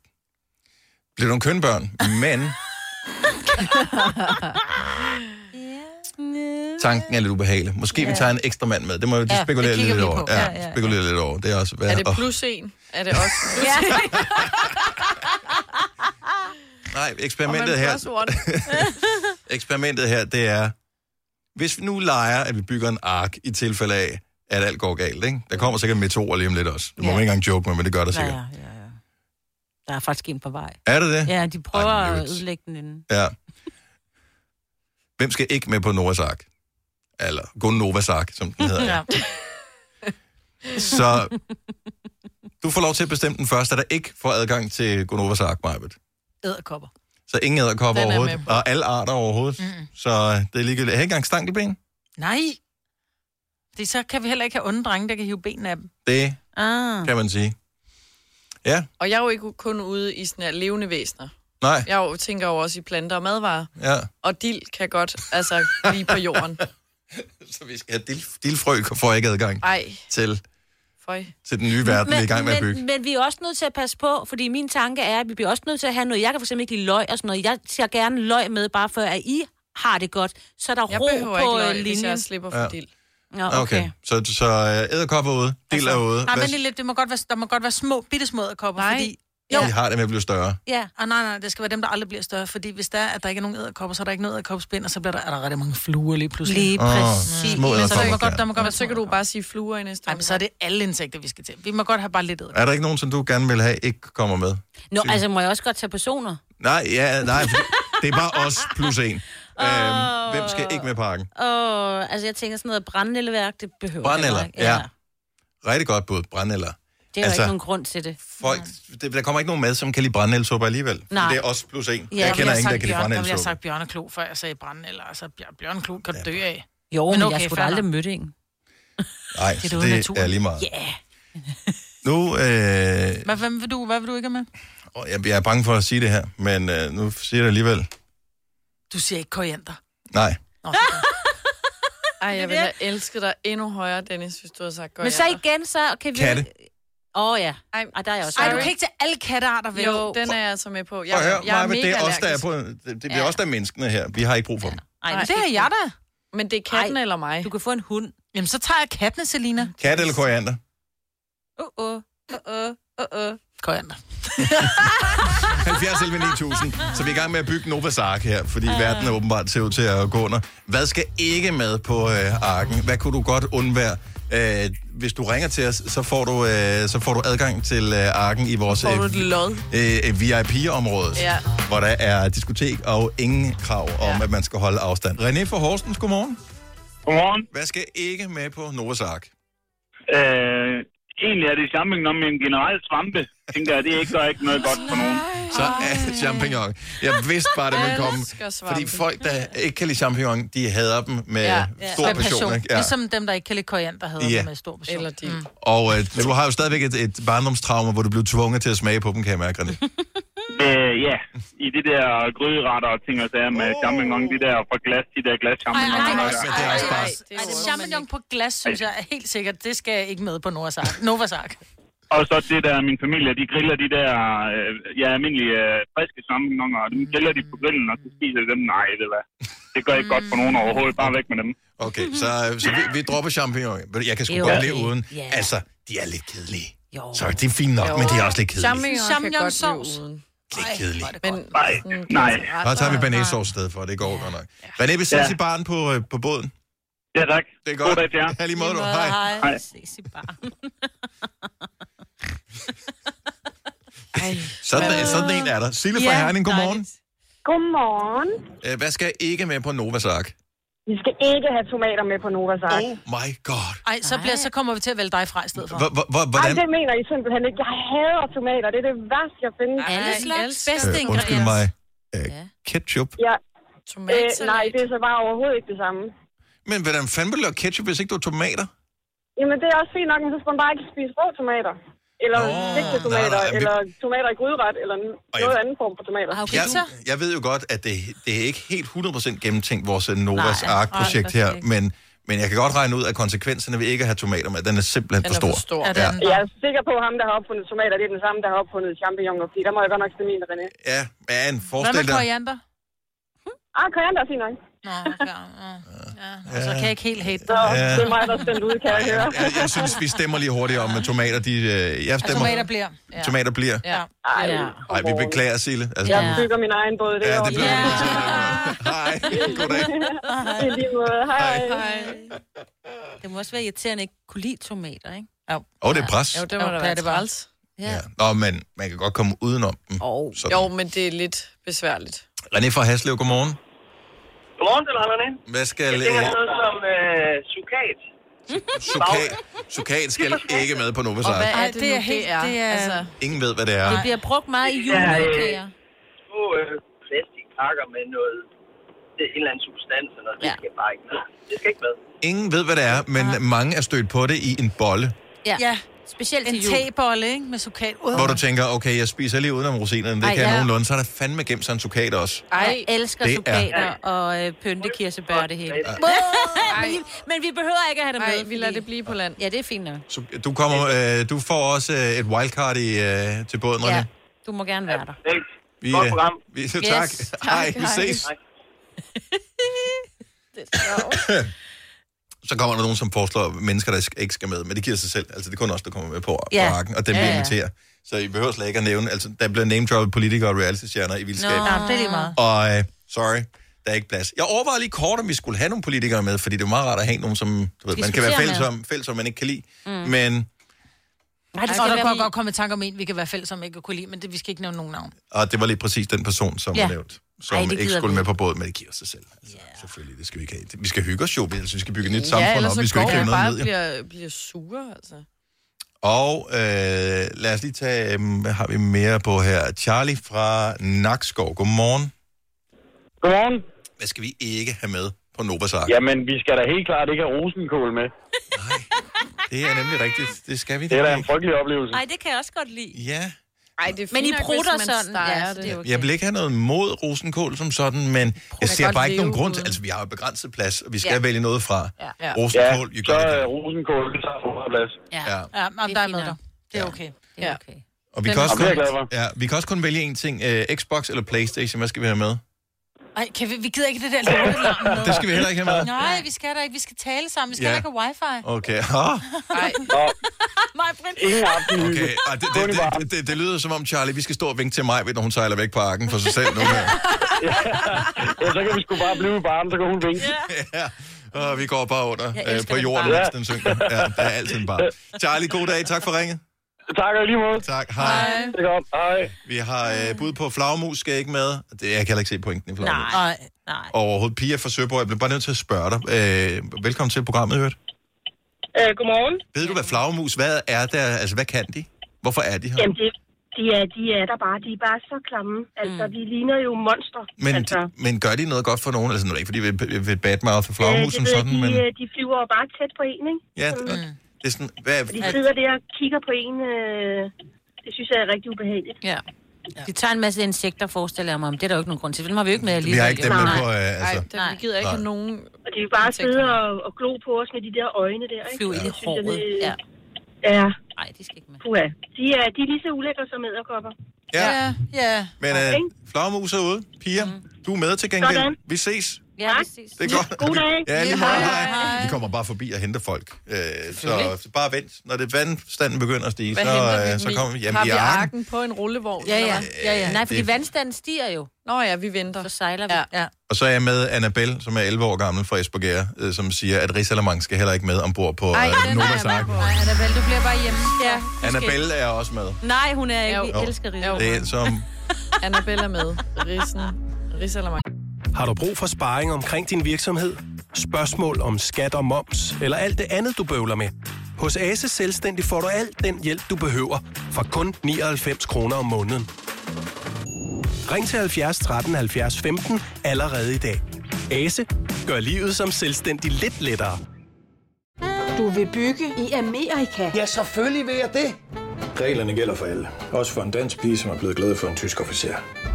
bliver nogle kønbørn, men tanken er lidt ubehagelig. Måske vi tager en ekstra mand med. Det må vi Ja, ja, spekulere lidt vi over. Ja, Ja, ja, ja. spekulere lidt over. Det er også Er det plus en? Er det også plus Ja. Nej, eksperimentet her, eksperimentet her, det er, hvis vi nu leger, at vi bygger en ark i tilfælde af, at alt går galt, ikke? Der kommer sikkert meteorer lige om lidt også. Det må Ja. man ikke engang joke med, men det gør der Ja, sikkert. ja, ja, ja. Der er faktisk en på vej. Er det det? Ja, de prøver Ej, at ødelægge den inden. Ja. Hvem skal ikke med på Novas ark? Eller Gun Novas ark, som den hedder. ja. Så du får lov til at bestemme den første, der ikke får adgang til Gunovas ark, Majbet. Æderkopper. Så ingen æderkopper er overhovedet, og alle arter overhovedet. Mm. Så det er ligegyldigt. Har I ikke engang stankelben? Nej. Det, så kan vi heller ikke have onde drenge, der kan hive benene af dem. Det Ah. kan man sige. Ja, Og jeg er jo ikke kun ude i sådan her levende væsener. nej, Jeg jo tænker jo også i planter og madvarer. ja. Og dild kan godt altså blive på jorden. Så vi skal have dil, dilfrø, får ikke adgang Ej, til, føj. til den nye verden, vi er i gang med at bygge. men, men vi er også nødt til at passe på, fordi min tanke er, at vi bliver også nødt til at have noget. Jeg kan for eksempel ikke lide løg og sådan noget. Jeg ser gerne løg med, bare for at I har det godt. Så er der Jeg ro på ikke løg, hvis linjen. jeg slipper for Ja. dild. Nå, Okay, okay. så, så øh, æderkopper ude, dil er ude. Nej, Hvad, vent lige lidt. Det må godt være, der må godt være små, bitte små æderkopper, Nej. fordi... jo. De har det med at blive større. Ja. Ah, nej, nej, det skal være dem, der aldrig bliver større, fordi hvis der er, at der ikke er nogen æderkopper, så er der ikke noget æderkopspind, og så bliver der, er der rigtig mange fluer lige pludselig. Lige Åh, præcis. små Men så må godt, der må godt være så kan du bare sige fluer i næste Nej, men så er det alle insekter, vi skal til. Vi må godt have bare lidt æderkopper. Er der ikke nogen, som du gerne vil have, ikke kommer med? Nå, altså må jeg også godt tage personer? Nej, ja, nej, det er bare os plus en. Øhm, hvem skal ikke med pakken? Og altså jeg tænker sådan noget brændenældeværk, det behøver jeg Brændenælder, ikke. ja. Rigtig godt bud, brændenælder. Det er jo ikke nogen grund til det. Folk, det, der kommer ikke nogen mad, som kan lide brændenælsuppe alligevel. Nej. Det er os plus en. Ja, jeg kender der ingen, der sagt kan lide vil jeg brændenælsuppe. sagt bjørneklo, før jeg sagde brændenælder. Altså, bjør- bjørneklo kan du dø af. Jo, men, men jeg okay, skulle aldrig mødt en. Nej, Det er det naturen. er lige meget. Ja. Nu, øh, Hvad, hvad, vil du, hvad vil du ikke have med? jeg, jeg er bange for at sige det her, men øh, nu siger jeg det alligevel. Du siger ikke koriander. Nej. Nå, Ej, jeg ville det. have elsket dig endnu højere, Dennis, hvis du havde sagt godt. Men så igen, så kan vi... Katte. Åh oh, ja. Ej, Ej, der er jeg også. Ej, du kan ikke tage alle kattearter vel? Jo, den er jeg altså med på. Jeg, Prøv at høre, jeg er mega det er os, der er på, det, det bliver Ja. os, der er menneskene her. Vi har ikke brug for dem. Ej, Nej, det har jeg da. Men det er katten eller mig. Du kan få en hund. Jamen, så tager jeg kattene, Selina. Kat eller koriander? Uh, uh, uh, uh, uh. Koriander. 70 11 9000. Så vi er i gang med at bygge Novas Ark her, fordi verden er åbenbart ser ud til at gå under. Hvad skal ikke med på øh, arken? Hvad kunne du godt undvære? Øh, hvis du ringer til os, så får du, øh, så får du adgang til øh, arken i vores lod? øh, VIP-område, Ja. hvor der er diskotek og ingen krav om, Ja. at man skal holde afstand. René fra Horsens, godmorgen. Godmorgen. Hvad skal ikke med på Novas Ark? Øh, egentlig er det champignon, men generelt svampe, tænker jeg, det ikke gør ikke noget godt for nogen. Så er det champignon. Jeg vidste bare, det ville komme. Fordi folk, der ikke kan lide champignon, de hader dem med Ja, ja, stor Med passion. Ikke? Ja. Ligesom dem, der ikke kan lide koriander, havde Ja. ja. med stor passion. Eller de. Mm. Og øh, du har jo stadigvæk et, et barndomstraume, hvor du blev tvunget til at smage på dem, kan jeg mærke. Øh, ja, i de der gryderetter og ting og sager med champignon, de der fra glas, de der glas champignon. ej, Men ej, det er også bare... champignon på glas, synes jeg er helt sikkert. Det skal jeg ikke med på Novas Ark. Novas Ark. Og så det der, min familie, de griller de der, øh, ja, almindelige øh, friske champignoner, og dem griller de på grillen, og så spiser de dem. Nej, det, hvad. det gør ikke godt for nogen overhovedet. Bare væk med dem. Okay, så, så vi, vi dropper champignon. Men Jeg kan sgu Jo. godt leve uden. Altså, de er lidt kedelige. Jo. Så det er fint nok, men de er også lidt kedelige. Champignon kan Champignon godt leve sauce. Uden. Lidt kedelige. Men Nej, nej. Så tager vi banæssauce i stedet for, det går godt nok. René, vi ses Ja. i baren på, øh, på båden. Ja, tak. Det er God godt. dag til jer. Ja, lige måde, du. Hej. Hej. Ses i bar. Ej, Sådan, sådan en er der. Sille fra Ja, Herning, godmorgen. Godmorgen. Øh, Hvad skal ikke med på Novas Ark? Vi skal ikke have tomater med på Novas Ark. Oh my god. Ej, så, bliver, så kommer vi til at vælge dig fra i stedet for. Hvor- hvor- Ej, Hvordan? det mener I simpelthen ikke. Jeg hader tomater. Det er det værste, jeg findes. Alle Ej, slags bedste Øh, undskyld ingredienser. mig. Øh, ketchup. Ja, øh, nej, det er så bare overhovedet ikke det samme. Men hvordan fanden vil du ketchup, hvis ikke du har tomater? Jamen, det er også fint nok, men så skal man bare ikke spise rå tomater. Eller Nå, stegte nej, tomater, nej, vi- eller tomater i gryderet, eller n- Og jeg- noget anden form for tomater. Okay, Jeg, så. jeg ved jo godt, at det, det er ikke helt 100% gennemtænkt, vores øh, Novas Nej, Ark-projekt nej, her, er men, men jeg kan godt regne ud, at konsekvenserne ved ikke at have tomater med, den er simpelthen Den for er stor. for stor. Ja, er den Jeg er sikker på, at ham, der har opfundet tomater, det er den samme, der har opfundet champignoner, fordi der må jeg godt nok stemme min, René. Ja, men Hvad forestil med dig... koriander? Ah, koriander er fint nok. Nå, okay. Ja, ja. Og så kan jeg ikke helt hate dig. Ja. det er mig, der er stemt ud, kan jeg høre. Jeg, jeg synes, vi stemmer lige hurtigt om, at tomater, de... øh, Jeg stemmer... tomater bliver. Ja. Tomater bliver. Ja. Ej, Ja. Nej, vi beklager, Sille. Altså, Jeg bygger min egen båd, det Ja, er det bliver Ja. Hej, goddag. I lige måde. Hej. Det må også være irriterende, at ikke kunne lide tomater, ikke? Åh, oh, det er pres. Jo, det må Jo, da det er være det. Ja. Ja. Nå, men man kan godt komme udenom dem. Sådan. Jo, men det er lidt besværligt. René fra Haslev, godmorgen. Godmorgen til René. Hvad skal... Jeg tænker Øh, noget som øh, sukat. sukat, sukat skal ikke med på Novas Og hvad er Ej, det, det det er er, helt- det er? det er- Altså, Ingen ved, hvad det er. det bliver brugt meget i Ja, øh, juleudkager. Små øh, plastikpakker med noget, det er en eller anden substans, eller noget. Ja. det skal bare ikke med. Det skal ikke med. Ingen ved, hvad det er, men mange er stødt på det i en bolle, Ja. Ja, Specielt til en jul. tebolle, ikke? Med sukat. Uh. hvor du tænker, okay, jeg spiser lige udenom rosinerne, det Ej, kan jeg ja. nogenlunde, så er der fandme gemt sig en sukat også. ej, Jeg elsker Det er- sukater og øh, pyntekirsebær det hele. men, men vi behøver ikke at have det med. ej, vi lader det blive på land. Ja, det er fint nok. Så du, kommer, øh, du får også øh, et wildcard i, øh, til båden. Ja, du må gerne være der. Vi, Godt øh, program. vi, tak. Yes, Hej, tak, vi hej. ses. Hej. Så kommer der nogen, som foreslår mennesker, der ikke skal med, men det giver sig selv. Altså, det er kun os, der kommer med på, på Ja. arken, og dem Ja, vi ja. inviterer. Så I behøver slet ikke at nævne, altså, der bliver name politikere og reality-stjerner i vildskab. Nå. Det er lige meget. Og øh, sorry, der er ikke plads. Jeg overvejede lige kort, om vi skulle have nogle politikere med, fordi det er meget rart at have nogen, som du ved, man kan være fælles med. om, fælles om, man ikke kan lide. Mm. Men Nej, det Og skal der være kan lige- godt komme i tanke om en, vi kan være fælles om ikke at kunne lide, men det, vi skal ikke nævne nogen navn. og det var lige præcis den person, som Ja. var nævnt, som Ej, ikke skulle vi med på båden, men det giver sig selv. Altså, yeah. Selvfølgelig, det skal vi ikke have. Vi skal hygge os jo, vi, altså, vi skal bygge et nyt samfund ja, ellers op, så vi skal går ikke vi noget bare ned. bliver, bliver sure, altså. Og øh, lad os lige tage, øh, hvad har vi mere på her? Charlie fra Nakskov. Godmorgen. Godmorgen. Hvad skal vi ikke have med på Novas Ark? Jamen, vi skal da helt klart ikke have rosenkål med. Det er nemlig rigtigt. Det skal vi Det er da en frygtelig oplevelse. Nej, det kan jeg også godt lide. Ja. Ej, det er Men I prutter sådan. Ja, det. det er okay. Jeg vil ikke have noget mod rosenkål som sådan, men jeg ser bare ikke nogen grund til... Altså, vi har jo begrænset plads, og vi skal Ja. ja. vælge noget fra. Ja. Ja. Rosenkål, you så er rosenkål, det tager for meget plads. Ja, Ja. ja men der er med dig. Det er okay. Det er okay. Og vi Den kan, også kun, ja, vi kan også kun vælge en ting. Uh, Xbox eller Playstation, hvad skal vi have med? Ej, kan vi, vi gider ikke det der lortelarm med. Det skal vi heller ikke have med. Nej, vi skal da ikke. Vi skal tale sammen. Vi skal Ja. ikke have wifi. Okay. Oh, Nej. Mig, Britt. Ingen aften. okay. Og det, det, det, det, det, det, lyder som om, Charlie, vi skal stå og vinke til mig, når hun sejler væk på arken for sig selv nu her. Ja, så kan vi sgu bare blive i barnen, så kan hun vinke. ja. Og vi går bare under øh, på den jorden, mens den synker. Ja, der er altid en bar. Charlie, god dag. Tak for ringet. Tak og lige måde. Tak. Hej. Det er godt. Hej. Vi har øh, bud på flagmus, skal ikke med. Det, jeg kan heller ikke se pointen i flagmus. Nej. Nej. Overhovedet. Pia fra Søborg, jeg bliver bare nødt til at spørge dig. Øh, velkommen til programmet, hørt. Øh, godmorgen. Ved du, hvad flagmus, hvad er der, altså hvad kan de? Hvorfor er de her? Jamen, det, de, er, de er der bare. De er bare så klamme. Altså, de ligner jo monster. Men, altså, men gør de noget godt for nogen? Altså nu er det ikke, fordi vi vil, vil badmouth for flagmus øh, som sådan, de, men... øh, de flyver jo bare tæt på en, ikke? Ja, Sådan. Det er sådan, hvad, Og de sidder der og kigger på en. Øh, det synes jeg er rigtig ubehageligt. Ja. De tager en masse insekter, forestiller jeg mig, men det er der jo ikke nogen grund til. Dem har vi jo ikke med alligevel. Vi har ikke dem med Nej. på, øh, altså... Nej, vi gider ikke have nogen... Og de vil bare sidde og, og glo på os med de der øjne der, ikke? Flyve ind i Det synes jeg, håret. det- Ja. Ja. Nej, de skal ikke med. Puha. De er, de er lige så ulækre som æderkopper. Ja. Ja, ja. Men øh, flagmus er ude. Pia, du er med til gengæld. Sådan. Vi ses. Ja, præcis. Det er godt. God dag. Ja, lige meget. Hej. Hej. Vi kommer bare forbi og henter folk. Øh, så bare vent. Når det vandstanden begynder at stige, Hvad så, vi øh, så kommer vi hjem Har i vi arken. arken på en rullevogn? Ja, ja. ja, ja. Nej, fordi det- vandstanden stiger jo. Nå ja, vi venter. Så sejler vi. Ja. ja. Og så er jeg med Annabelle, som er 11 år gammel fra Esbjerg, øh, som siger, at Rigsalermang skal heller ikke med ombord på Ej, øh, Novas Ark. Nej, Annabelle, du bliver bare hjemme. Ja. Annabelle er også med. Nej, hun er ikke. Vi Jo. elsker Rita. Det er som... Annabelle er med. Rissen. Risalamang. Har du brug for sparring omkring din virksomhed? Spørgsmål om skat og moms, eller alt det andet, du bøvler med? Hos Ase Selvstændig får du alt den hjælp, du behøver, for kun 99 kroner om måneden. Ring til 70 13 70 15 allerede i dag. Ase gør livet som selvstændig lidt lettere. Du vil bygge i Amerika? Ja, selvfølgelig vil jeg det. Reglerne gælder for alle. Også for en dansk pige, som er blevet glad for en tysk officer.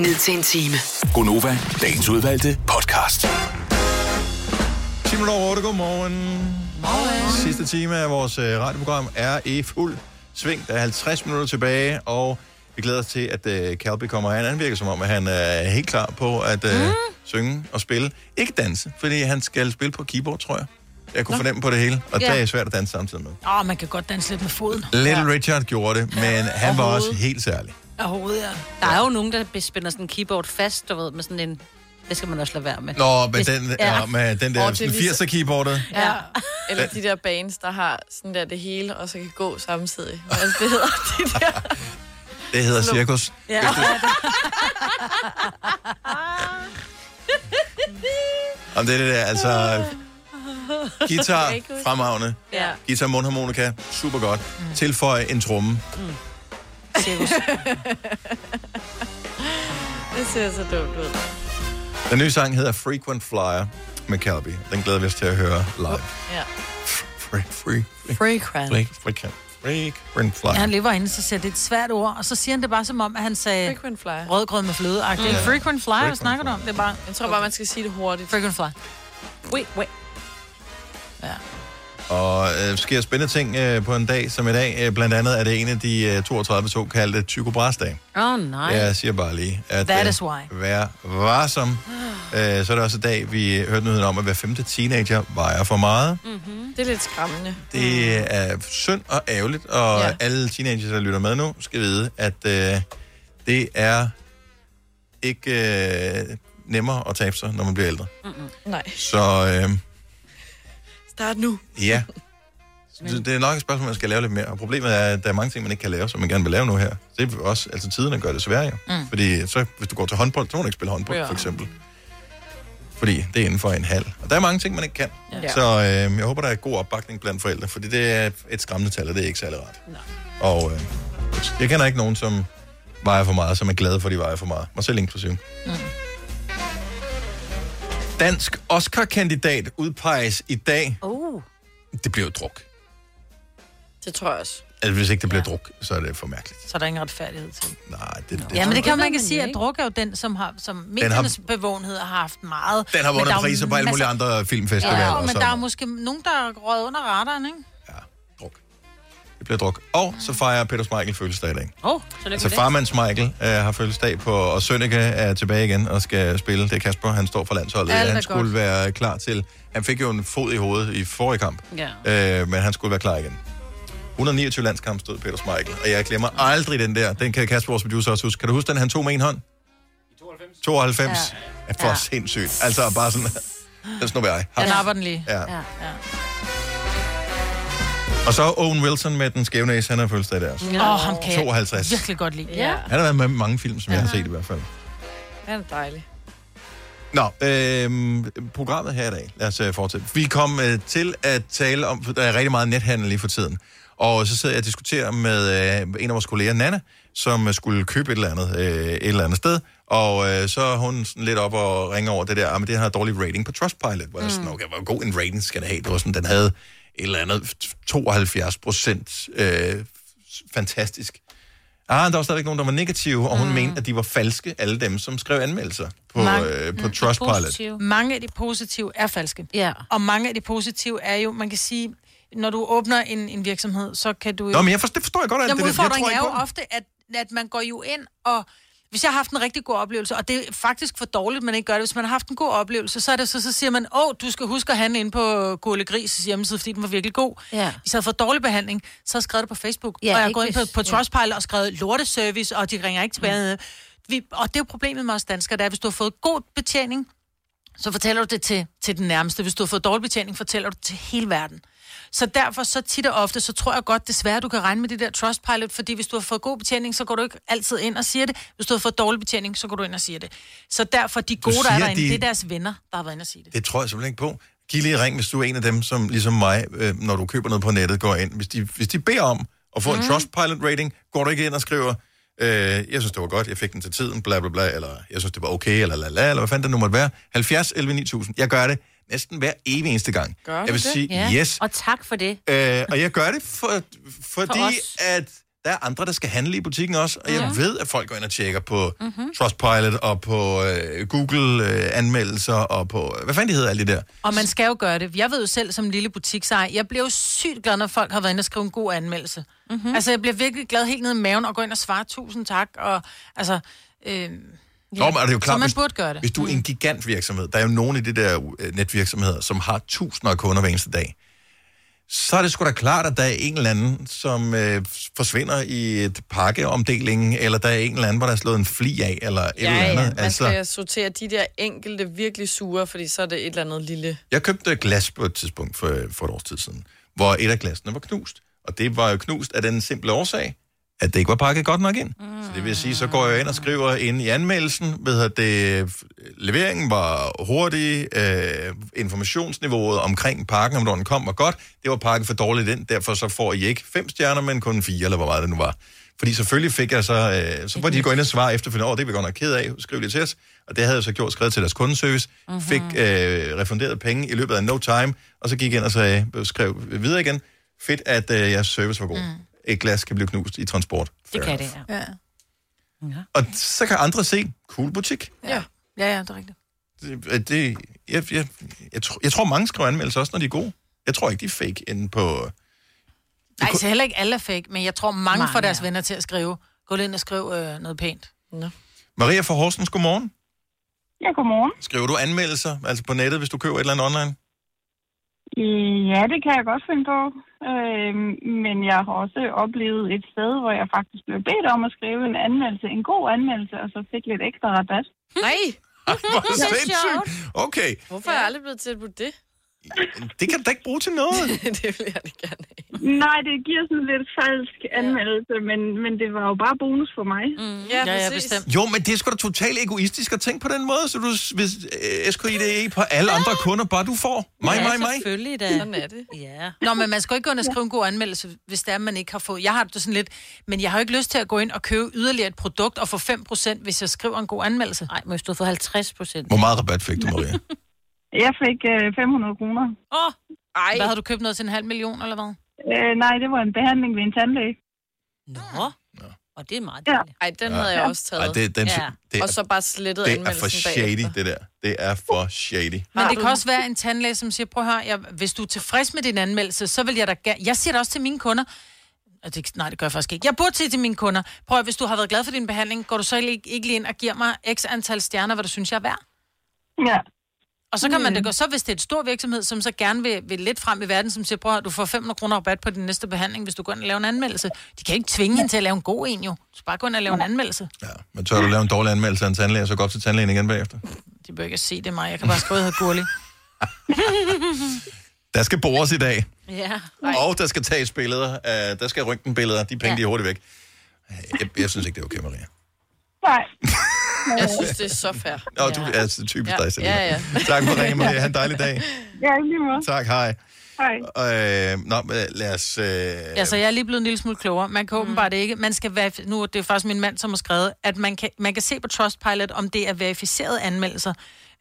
ned til en time. Gonova, dagens udvalgte podcast. 10 minutter over 8, godmorgen. Morgen. Sidste time af vores øh, radioprogram er i fuld sving. Der er 50 minutter tilbage, og vi glæder os til, at Calby kommer her. Han virker som om, at han er helt klar på at øh, mm. synge og spille. Ikke danse, fordi han skal spille på keyboard, tror jeg. Jeg kunne Nå. fornemme på det hele, og Ja. det er svært at danse samtidig med. Åh, oh, man kan godt danse lidt med foden. Little ja. Richard gjorde det, men han var Og også helt særlig. Af hovedet, ja. Der er jo nogen, der spænder sådan en keyboard fast, du ved, med sådan en... Det skal man også lade være med. Nå, med Hvis- den, ja. med den der er lige så- 80'er keyboardet. Ja. Eller de der bands, der har sådan der det hele, og så kan gå samtidig. Hvad er det, hedder? De der. Det hedder cirkus. Ja. Om det er det der, altså... Guitar, fremragende. Ja. Guitar, mundharmonika, super godt. Mm. Tilføj en tromme. Cirkus. det ser så dumt ud. Den nye sang hedder Frequent Flyer med Calby. Den glæder vi os til at høre live. Ja. Free, free, free. Frequent. Free, frequent. Frequent flyer. Ja, han lever inde, så siger det et svært ord, og så siger han det bare som om, at han sagde... Frequent flyer. Rødgrød med fløde. Mm. Mm. Frequent flyer, hvad snakker du om? Det er bare... Jeg tror bare, man skal sige det hurtigt. Frequent flyer. Wait, wait. Ja. Og øh, sker spændende ting øh, på en dag som i dag. Øh, blandt andet er det en af de øh, 32 såkaldte Tycho Brahes-dage. Åh, oh, nej. Jeg siger bare lige, at That øh, is why. vær varsom. Øh, så er det også i dag, vi hørte nyheden om, at hver femte teenager vejer for meget. Mm-hmm. Det er lidt skræmmende. Det er synd og ærgerligt, og Ja. alle teenagers, der lytter med nu, skal vide, at øh, det er ikke øh, nemmere at tabe sig, når man bliver ældre. Mm-mm. Nej. Så øh, Start nu. ja, det, det er nok et spørgsmål, man skal lave lidt mere. Og problemet er, at der er mange ting, man ikke kan lave, som man gerne vil lave nu her. Det er også, altså tiderne gør det sværere jo. Mm. Fordi så, hvis du går til håndbold, så må du ikke spille håndbold, Ja. for eksempel. Fordi det er inden for en halv. Og der er mange ting, man ikke kan. Ja. Så øh, jeg håber, der er god opbakning blandt forældre, fordi det er et skræmmende tal, og det er ikke særlig rart. Nej. Og øh, jeg kender ikke nogen, som vejer for meget, som er glade for, at de vejer for meget. Mig selv inklusiv. Mm. Dansk Oscar-kandidat udpeges i dag. Uh. Det bliver jo druk. Det tror jeg også. Altså, hvis ikke det bliver ja. druk, så er det for mærkeligt. Så er der ingen retfærdighed til. Nej, det, det Ja, men det kan man jo sige, at ikke. druk er jo den, som har, som har- mediernes bevågenhed har haft meget. Den har vundet er priser på alle mulige masser- andre filmfestivaler. Ja, og men sådan der er måske nogen, der er røget under radaren, ikke? Det bliver druk. Og så fejrer Peter Smeichel fødselsdag i dag. Åh, oh, så Altså farmand Smeichel øh, har fødselsdag på, og Sønneke er tilbage igen og skal spille. Det er Kasper, han står for landsholdet. Alt er han skulle godt. være klar til... Han fik jo en fod i hovedet i forrige kamp, Ja. øh, men han skulle være klar igen. 129 landskamp stod Peter Smeichel, og jeg glemmer aldrig den der. Den kan Kasper, vores producer, også huske. Kan du huske den, han tog med en hånd? 92. 92. Ja. Er for Ja. ja. sindssygt. Altså bare sådan... Den snupper jeg. Haps. den lige. Ja. ja. ja. Og så Owen Wilson med den skæve næse, han har fødselsdag der. Åh, oh, ham kan 52. jeg virkelig godt lide. Ja. Han har været med i mange film, som ja. jeg har set i hvert fald. Han er dejlig. Nå, øh, programmet her i dag. Lad os øh, fortsætte. Vi kom øh, til at tale om, for der er rigtig meget nethandel lige for tiden. Og så sidder jeg og diskuterer med øh, en af vores kolleger, Nana, som øh, skulle købe et eller andet, øh, et eller andet sted. Og øh, så er hun sådan lidt op og ringer over det der, ah, men det har dårlig rating på Trustpilot. Hvor jeg sådan, okay, hvor god en rating skal det have? Det var sådan, den havde et eller andet 72 procent øh, fantastisk. Ah, der var stadigvæk nogen, der var negative, og hun mm. mente, at de var falske, alle dem, som skrev anmeldelser på, øh, på Trustpilot. Mange af de positive er falske. Ja. Og mange af de positive er jo, man kan sige, når du åbner en, en virksomhed, så kan du jo... Nå, men jeg forstår, det forstår jeg godt, alt Jamen, det der. Jeg tror er jo ofte, at, at man går jo ind og... Hvis jeg har haft en rigtig god oplevelse, og det er faktisk for dårligt, man ikke gør det. Hvis man har haft en god oplevelse, så er det så, så siger man, åh, du skal huske at handle ind på Gule Gris hjemmeside, fordi den var virkelig god. Ja. Hvis jeg havde fået dårlig behandling, så har jeg skrevet det på Facebook. Ja, og jeg gået ind på, på ja. Trustpilot og skrevet lorteservice, og de ringer ikke tilbage. Mm. Vi, og det er jo problemet med os danskere, det er, at hvis du har fået god betjening, så fortæller du det til, til den nærmeste. Hvis du har fået dårlig betjening, fortæller du det til hele verden. Så derfor, så tit og ofte, så tror jeg godt desværre, du kan regne med det der Trustpilot, fordi hvis du har fået god betjening, så går du ikke altid ind og siger det. Hvis du har fået dårlig betjening, så går du ind og siger det. Så derfor, de gode, der er derinde, de- det er deres venner, der har været inde og sige det. Det tror jeg simpelthen ikke på. Giv lige ring, hvis du er en af dem, som ligesom mig, øh, når du køber noget på nettet, går ind. Hvis de, hvis de beder om at få mm. en Trustpilot-rating, går du ikke ind og skriver, øh, jeg synes, det var godt, jeg fik den til tiden, bla bla bla, eller jeg synes, det var okay, eller la la, eller hvad fanden det nu måtte være. 70 11 9000. Jeg gør det næsten hver evig eneste gang. Gør jeg vil det? sige Ja. yes. Og tak for det. Øh, og jeg gør det, for, fordi For os. at der er andre, der skal handle i butikken også, og jeg Ja. ved, at folk går ind og tjekker på Mhm. mm-hmm. Trustpilot og på øh, Google-anmeldelser og på, hvad fanden de hedder alle de der. Og man skal jo gøre det. Jeg ved jo selv som lille butiksejer, jeg bliver jo sygt glad, når folk har været inde og skrive en god anmeldelse. Mm-hmm. Altså, jeg bliver virkelig glad helt ned i maven og går ind og svarer tusind tak. Og, altså, øh, ja. Nå, men er det jo klart, så man hvis, burde gøre det. Mm. hvis du er en gigant virksomhed, der er jo nogle af de der øh, netvirksomheder, som har tusinder af kunder hver eneste dag, så er det sgu da klart, at der er en eller anden, som øh, forsvinder i et pakkeomdeling, eller der er en eller anden, hvor der er slået en fli af, eller et Ja, eller andet. ja, man skal sortere de der enkelte virkelig sure, fordi så er det et eller andet lille... Jeg købte glas på et tidspunkt for, for et års tid siden, hvor et af glasene var knust. Og det var jo knust af den simple årsag, at det ikke var pakket godt nok ind. Mm. Så det vil sige, så går jeg ind og skriver ind i anmeldelsen, ved at det, leveringen var hurtig, øh, informationsniveauet omkring pakken, om når den kom, var godt. Det var pakket for dårligt ind, derfor så får I ikke fem stjerner, men kun fire, eller hvor meget det nu var. Fordi selvfølgelig fik jeg så, øh, så var de gå ind og svare efterfølgende, over, det er vi godt nok ked af, skriv det til os. Og det havde jeg så gjort, skrevet til deres kundeservice, mm-hmm. fik øh, refunderet penge i løbet af no time, og så gik jeg ind og sagde, skrev videre igen, fedt, at øh, jeres service var god. Mm. Et glas kan blive knust i transport. Det kan det, ja. Ja. Og så kan andre se, cool butik. Ja. Ja, ja, det er rigtigt. Det, det, jeg, jeg, jeg, tror, jeg tror, mange skriver anmeldelser også, når de er gode. Jeg tror ikke, de er fake inde på... Nej, så heller ikke alle er fake, men jeg tror, mange, mange får deres ja. venner til at skrive. Gå lige ind og skriv øh, noget pænt. Nå. Maria fra Horsens, godmorgen. Ja, godmorgen. Skriver du anmeldelser, altså på nettet, hvis du køber et eller andet online? Ja, det kan jeg godt finde på. Øh, men jeg har også oplevet et sted, hvor jeg faktisk blev bedt om at skrive en anmeldelse, en god anmeldelse, og så fik lidt ekstra rabat. Nej! Hvor sindssygt. Okay, Hvorfor er jeg aldrig blevet tilbudt det? Det kan du da ikke bruge til noget. det vil jeg da gerne Nej, det giver sådan lidt falsk anmeldelse, men, men det var jo bare bonus for mig. Mm. Ja, ja, bestemt. Jo, men det er sgu da totalt egoistisk at tænke på den måde, så du hvis, øh, SKIDE på alle andre kunder, bare du får. Mig, Ja, mig, mig. Selvfølgelig da. Sådan er det. Ja. Nå, men man skal ikke gå ind og skrive en god anmeldelse, hvis det er, man ikke har fået. Jeg har det sådan lidt, men jeg har jo ikke lyst til at gå ind og købe yderligere et produkt og få 5%, hvis jeg skriver en god anmeldelse. Nej, men hvis du får 50 procent. Hvor meget rabat fik du, Maria? Jeg fik øh, 500 kroner. Åh, oh, Ej. Hvad har du købt noget til en halv million, eller hvad? Øh, nej, det var en behandling ved en tandlæge. nå. Og det er meget Ja. dejligt. Ej, den Ja. havde jeg også taget. Ej, det, den, Ja. det, Og er, så bare slettet det er for shady, bagefter. det der. Det er for shady. Men det kan også være en tandlæge, som siger, prøv høre, jeg, hvis du er tilfreds med din anmeldelse, så vil jeg da gerne... Jeg siger det også til mine kunder. Og Det, nej, det gør jeg faktisk ikke. Jeg burde sige til mine kunder, prøv at, hvis du har været glad for din behandling, går du så ikke, ikke lige ind og giver mig x antal stjerner, hvad du synes, jeg er værd? Ja. Og så kan man Mm. det gå, så hvis det er et stor virksomhed, som så gerne vil, vil lidt frem i verden, som siger, prøv at, du får 500 kroner rabat på din næste behandling, hvis du går ind og laver en anmeldelse. De kan ikke tvinge hende til at lave en god en, jo. Du skal bare gå ind og lave en anmeldelse. Men tør du lave en dårlig anmeldelse af en tandlæge, og så gå op til tandlægen igen bagefter? De bør ikke se det mig. Jeg kan bare skrive, at jeg hedder. Der skal bores i dag, Ja. og der skal tages billeder. Uh, der skal røntgenbilleder. De penge, Ja. de er hurtigt væk. Jeg, jeg synes ikke, det er okay, Maria. Nej. Jeg synes, det er så fair. Nå, du er altså typisk Ja, dig, Selina. ja, ja. Tak for ringen, Maria. Ha' en dejlig dag. Ja, lige måde. Tak, hej. Hej. Øh, nå, men lad os... Øh, Altså, jeg er lige blevet en lille smule klogere. Man kan åbenbart ikke... Man skal være, nu er det jo faktisk min mand, som har skrevet, at man kan, man kan se på Trustpilot, om det er verificerede anmeldelser.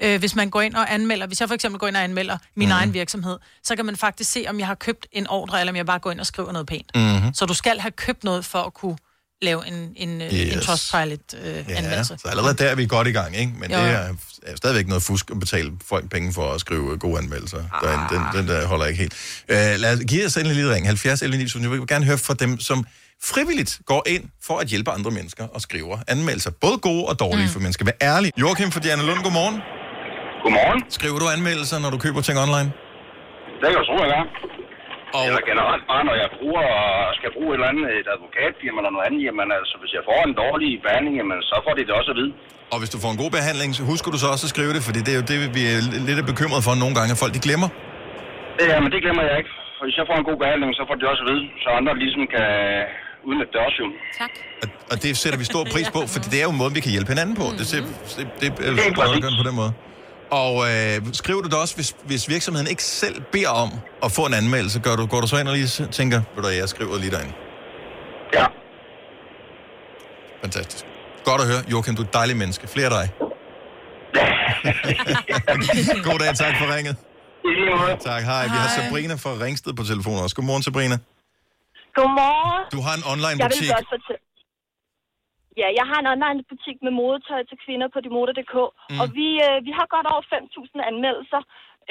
Øh, hvis man går ind og anmelder... Hvis jeg for eksempel går ind og anmelder min mm. egen virksomhed, så kan man faktisk se, om jeg har købt en ordre, eller om jeg bare går ind og skriver noget pænt. Mhm. Så du skal have købt noget for at kunne lave en, en, yes. en. Trustpilot-anmeldelse. Ja, så allerede der er vi godt i gang, ikke? Men Jo. det er, er stadigvæk noget fusk at betale folk penge for at skrive gode anmeldelser. Ah. Den, den, den der holder ikke helt. Uh, lad os give os en lille ring. 70 11 9000. Jeg vil gerne høre fra dem, som frivilligt går ind for at hjælpe andre mennesker og skriver anmeldelser. Både gode og dårlige, mm. for man skal være ærlig. Joachim fra Diana Lund, godmorgen. Godmorgen. Skriver du anmeldelser, når du køber ting online? Det kan jeg tro, jeg gør. Og... Eller generelt bare, når jeg bruger, skal bruge et eller andet, et advokatfirma eller noget andet, jamen altså, hvis jeg får en dårlig behandling, jamen, så får de det også at vide. Og hvis du får en god behandling, så husker du så også at skrive det, fordi det er jo det, vi er lidt bekymret for nogle gange, at folk de glemmer. Ja, men det glemmer jeg ikke. For hvis jeg får en god behandling, så får de det også at vide, så andre ligesom kan udnytte det også jo. Tak. Og det sætter vi stor pris på, for det er jo en måde, vi kan hjælpe hinanden på. Det, ser, det, det er Helt super på den måde. Og øh, skriver du det også, hvis, hvis virksomheden ikke selv beder om at få en anmeldelse, gør du, går du så ind og lige tænker, ved du, jeg skriver lige derinde. Ja. Fantastisk. Godt at høre. Joachim, du er et dejligt menneske. Flere af dig. God dag, tak for ringet. Tak, hej. Vi har. Sabrina fra Ringsted på telefonen også. Godmorgen, Sabrina. Godmorgen. Du har en online Jeg vil butik. godt fortælle. Ja, jeg har en online butik med modetøj til kvinder på demoder.dk, mm. og vi, øh, vi har godt over 5.000 anmeldelser.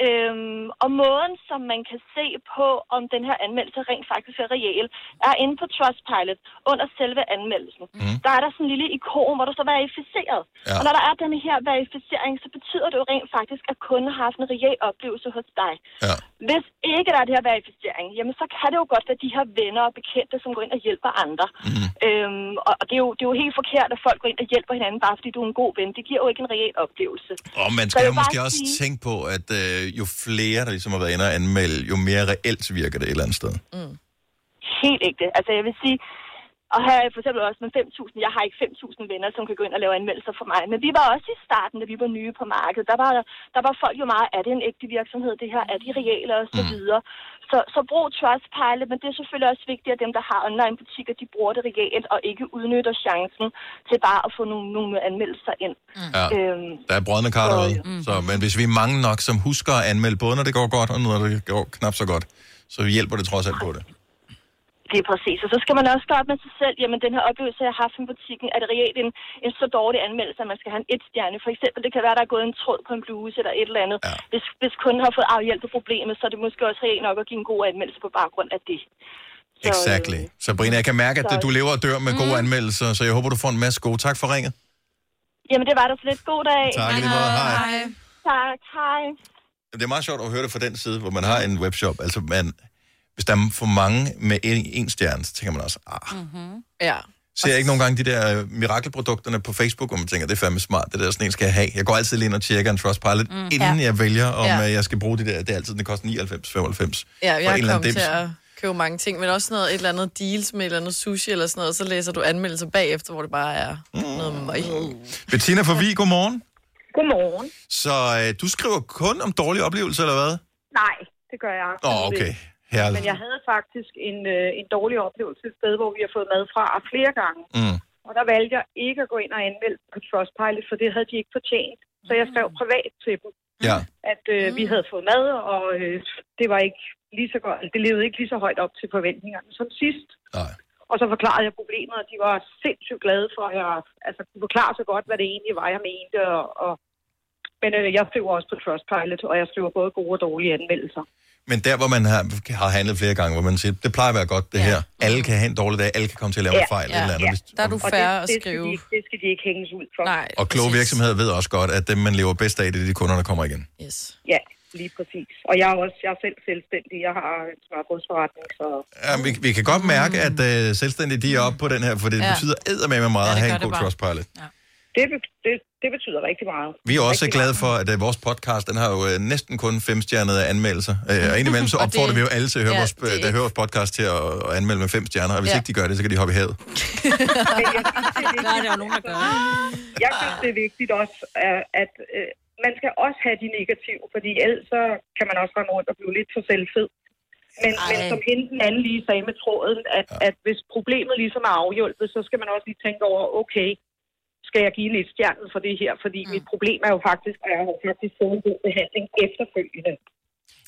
Øhm, og måden, som man kan se på, om den her anmeldelse rent faktisk er reel, er inde på Trustpilot under selve anmeldelsen. Mm. Der er der sådan en lille ikon, hvor der står verificeret. Ja. Og når der er den her verificering, så betyder rent faktisk, at kunden har haft en reel oplevelse hos dig. Ja. Hvis ikke der er det her verificering, jamen så kan det jo godt være de her venner og bekendte, som går ind og hjælper andre. Mm. Øhm, og og det, er jo, det er jo helt forkert, at folk går ind og hjælper hinanden, bare fordi du er en god ven. Det giver jo ikke en reel oplevelse. Og man skal jo måske bare også sige- tænke på, at øh, jo flere, der ligesom har været inde og anmelde, jo mere reelt virker det et eller andet sted. Helt ægte. Altså jeg vil sige, og her er for eksempel også med 5.000, jeg har ikke 5.000 venner, som kan gå ind og lave anmeldelser for mig, men vi var også i starten, da vi var nye på markedet, der var, der var folk jo meget, er det en ægte virksomhed, det her, er de reelle og så videre. Så, så brug Trustpilot, men det er selvfølgelig også vigtigt, at dem, der har online butikker, de bruger det reelt og ikke udnytter chancen til bare at få nogle, nogle anmeldelser ind. Ja. Øhm, Der er brødne kar derude. Så, men hvis vi er mange nok, som husker at anmelde, både når det går godt, og når det går knap så godt, så hjælper det trods alt på det. Det er præcis. Og så skal man også starte med sig selv. Jamen, den her oplevelse, jeg har haft i butikken, er det reelt en, en så dårlig anmeldelse, at man skal have en et stjerne. For eksempel, det kan være, der er gået en tråd på en bluse eller et eller andet. Ja. Hvis, hvis kunden har fået afhjælpet problemet, så er det måske også reelt nok at give en god anmeldelse på baggrund af det. Så, Exactly. Sabrina, jeg kan mærke, at så- du lever og dør med gode Mm. anmeldelser, så jeg håber, du får en masse gode. Tak for ringet. Jamen, det var så lidt. God dag. Tak, lige måde. Hej. Tak, hej. Det er meget sjovt at høre det fra den side, hvor man har en webshop. Altså, man, hvis der er for mange med en, en stjerne, så tænker man også, ah, Mm-hmm. Ja. ser jeg ikke nogle gange de der øh, mirakelprodukterne på Facebook, hvor man tænker, det er fandme smart, det der sådan en skal jeg have. Jeg går altid lige ind og tjekker en Trustpilot, mm. inden Ja. jeg vælger, om Ja. ja. jeg skal bruge det der. Det er altid, den koster 99, 95. Ja, For jeg en eller er anden kommet til at købe mange ting, men også noget, et eller andet deals med et eller andet sushi eller sådan noget, så læser du anmeldelser bagefter, hvor det bare er Mm. noget møg. Bettina for Vi, godmorgen. Godmorgen. Så øh, du skriver kun om dårlige oplevelser, eller hvad? Nej, det gør jeg. Åh, oh, okay. Herligt. Men jeg havde faktisk en, øh, en dårlig oplevelse et sted, hvor vi har fået mad fra flere gange. Mm. Og der valgte jeg ikke at gå ind og anmelde på Trustpilot, for det havde de ikke fortjent. Så jeg skrev privat til dem, Ja. at øh, vi havde fået mad, og øh, det var ikke lige så godt, det levede ikke lige så højt op til forventningerne som sidst. Nej. Og så forklarede jeg problemet, og de var sindssygt glade for, at jeg altså, kunne forklare så godt, hvad det egentlig var, jeg mente. Og, og, men øh, jeg skriver også på Trustpilot, og jeg skriver både gode og dårlige anmeldelser. Men der, hvor man har, har handlet flere gange, hvor man siger, det plejer at være godt, det ja. her. Alle kan have en dårlig dag, alle kan komme til at lave en fejl. Ja. Eller andet. Hvis- Der er du Og færre det, at det skrive. Skal de, det skal de ikke hænges ud for. Nej. Og kloge virksomheder ved også godt, at dem, man lever bedst af, det er de kunder, der kommer igen. Yes. Ja, lige præcis. Og jeg er også jeg er selv selvstændig. Jeg har en smørbrødsforretning, så... Ja, vi, vi kan godt mærke, at uh, selvstændige de er oppe på den her, for det Ja. ja. betyder eddermame meget Ja, at det have en det god. Trustpilot. Det, be- det, det betyder rigtig meget. Vi er også rigtig glade for, at uh, vores podcast, den har jo uh, næsten kun femstjernede anmeldelser. Uh, og indimellem så opfordrer det- vi jo alle til at høre, ja, vores, det er der hører vores podcast til at, at anmelde med fem stjerner, og hvis Ja. ikke de gør det, så kan de hoppe i havet. Nej, det er jo nogen, der gør Jeg synes, det er vigtigt også, øh, at øh, man skal også have de negative, fordi ellers så kan man også rende rundt og blive lidt for selvfed. Men, men som hende den anden lige sagde med tråden, at, ja. at hvis problemet ligesom er afhjulpet, så skal man også lige tænke over, okay, skal jeg give en et stjerne for det her? Fordi mm. mit problem er jo faktisk, at jeg har faktisk fået en god behandling efterfølgende.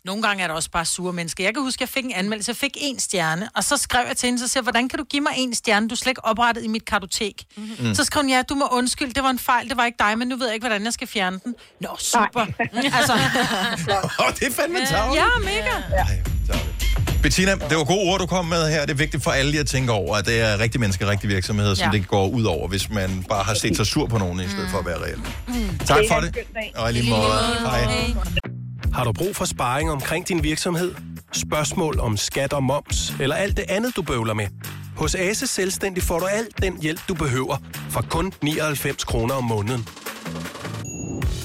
Nogle gange er der også bare sure mennesker. Jeg kan huske, at jeg fik en anmeldelse. Jeg fik en stjerne, og så skrev jeg til hende, så siger hvordan kan du give mig en stjerne? Du er slet ikke oprettet i mit kartotek. Mm. Så skrev hun, ja, du må undskylde, det var en fejl, det var ikke dig, men nu ved jeg ikke, hvordan jeg skal fjerne den. Nå, super. altså. Åh, det er fandme tarveligt. Ja, mega. Ja. Bettina, det var gode ord, du kom med her. Det er vigtigt for alle lige at tænke over, at det er rigtige mennesker, rigtige virksomheder, som Ja. det går ud over, hvis man bare har set sig sur på nogen, i stedet for at være reel. Mm. Tak for det. Og lige måde. Hej. Har du brug for sparring omkring din virksomhed? Spørgsmål om skat og moms, eller alt det andet, du bøvler med? Hos Ase Selvstændig får du alt den hjælp, du behøver, for kun 99 kroner om måneden.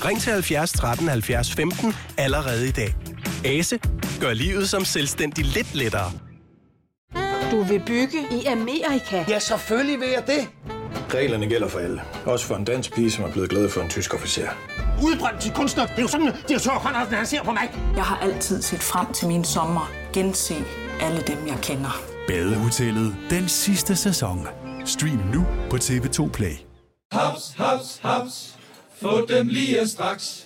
Ring til 70 13 70 15 allerede i dag. Ase gør livet som selvstændig lidt lettere. Du vil bygge i Amerika? Ja, selvfølgelig vil jeg det. Reglerne gælder for alle. Også for en dansk pige, som er blevet glad for en tysk officer. Udbrændt til kunstner. Det er jo sådan, at direktør Conradsen, han ser på mig. Jeg har altid set frem til min sommer. Gense alle dem, jeg kender. Badehotellet den sidste sæson. Stream nu på TV2 Play. Haps, haps, haps. Få dem lige straks.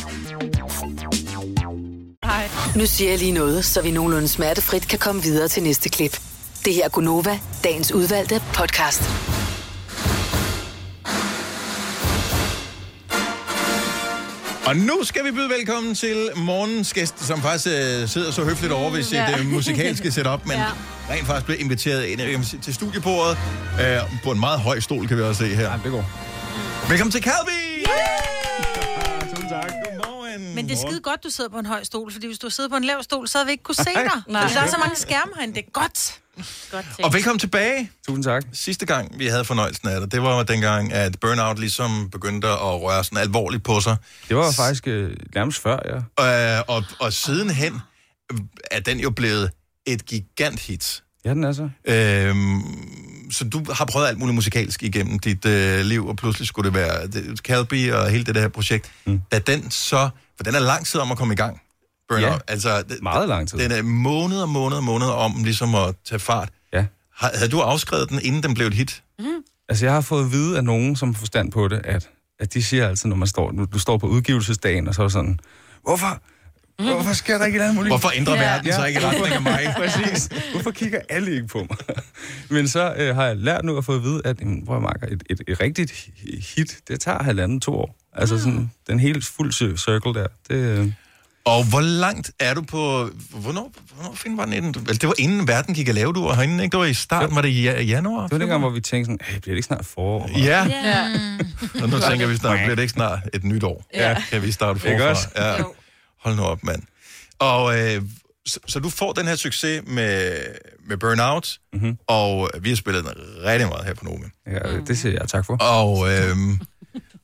Nu siger jeg lige noget, så vi nogenlunde smertefrit kan komme videre til næste klip. Det her er Gunova, dagens udvalgte podcast. Og nu skal vi byde velkommen til morgens gæst, som faktisk øh, sidder så høfligt over ved sit Ja. øh, musikalske setup, men Ja. rent faktisk blev inviteret ind til studiebordet øh, på en meget høj stol, kan vi også se her. Ja, det går. Velkommen til Calvi! Godmorgen. Men det er skide godt, du sidder på en høj stol, fordi hvis du sidder på en lav stol, så havde vi ikke kunne se dig. Nej. Der er så mange skærme herinde. Det er godt. Godt Og velkommen tilbage. Tusind tak. Sidste gang, vi havde fornøjelsen af dig, det var dengang, at Burnout ligesom begyndte at røre sådan alvorligt på sig. Det var faktisk øh, nærmest før, ja. Øh, og, og sidenhen er den jo blevet et gigant hit. Ja, den er så. Øhm, så du har prøvet alt muligt musikalsk igennem dit øh, liv, og pludselig skulle det være det, Calby og hele det der projekt. Mm. Da den så... For den er lang tid om at komme i gang. Burnout. Ja, altså, det, meget lang tid. Den er måneder og måneder og måneder om ligesom at tage fart. Ja. Har, havde du afskrevet den, inden den blev et hit? Altså, jeg har fået at vide af nogen, som har forstand på det, at, at de siger altid, når man står, du, du står på udgivelsesdagen, og så er sådan, hvorfor, hvorfor sker der ikke et andet muligt? Hvorfor ændrer verden sig ikke i retning af mig? Præcis. Hvorfor kigger alle ikke på mig? Men så øh, har jeg lært nu at få at vide, at jamen, prøv at marker, et, et, et rigtigt hit, det tager halvanden, to år. Altså sådan, den helt fuld cir- circle der. Det, øh, Og hvor langt er du på... Hvornår, hvornår finder var den inden? Altså, det var inden verden gik at lave du var herinde, ikke? Det var i starten, var det i ja- januar? det var dengang, hvor vi tænkte sådan, hey, bliver det ikke snart forår? Ja. Ja. Og nu tænker vi snart, bliver det ikke snart et nyt år? Ja. Kan vi starte Ikke forfra? også? Ja. Hold nu op, mand. Og øh, så, så du får den her succes med, med Burnout, mm-hmm. og vi har spillet den rigtig meget her på Nome. Ja, det siger jeg tak for. Og, øh,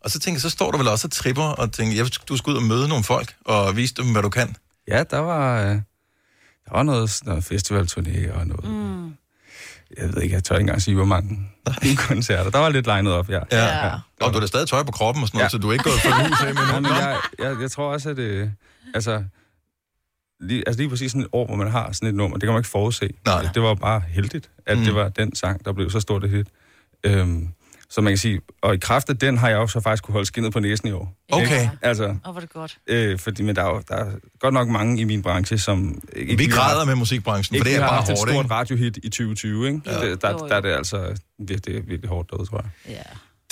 og så tænker jeg, så står du vel også og tripper, og tænker, jeg, du skal ud og møde nogle folk, og vise dem, hvad du kan. Ja, der var, øh, der var noget, noget festivalturné og noget... Mm. Jeg ved ikke, jeg tør ikke engang sige, hvor mange koncerter. Der var lidt legnet op, ja. Ja. ja. Og du har da stadig tøj på kroppen og sådan noget, Ja. så du er ikke gået for hus af med nogen. men Nå. jeg, jeg, jeg tror også, at det... Altså, lige, altså lige præcis sådan et år, hvor man har sådan et nummer, det kan man ikke forudse. Nej. Det var bare heldigt, at mm. det var den sang, der blev så stort et hit. Øhm, så man kan sige, og i kraft af den har jeg også faktisk kunne holde skinnet på næsen i år. Okay. Ikke? Altså, Åh, hvor er det godt. øh, fordi, men der er, jo, der er godt nok mange i min branche, som... Ikke Vi har græder haft- med musikbranchen, for ikke det er har bare haft et hårdt, stort ikke? radiohit i 2020, ikke? Ja. Det, der, jo. der er det altså virkelig, virkelig hårdt derude, tror jeg. Ja.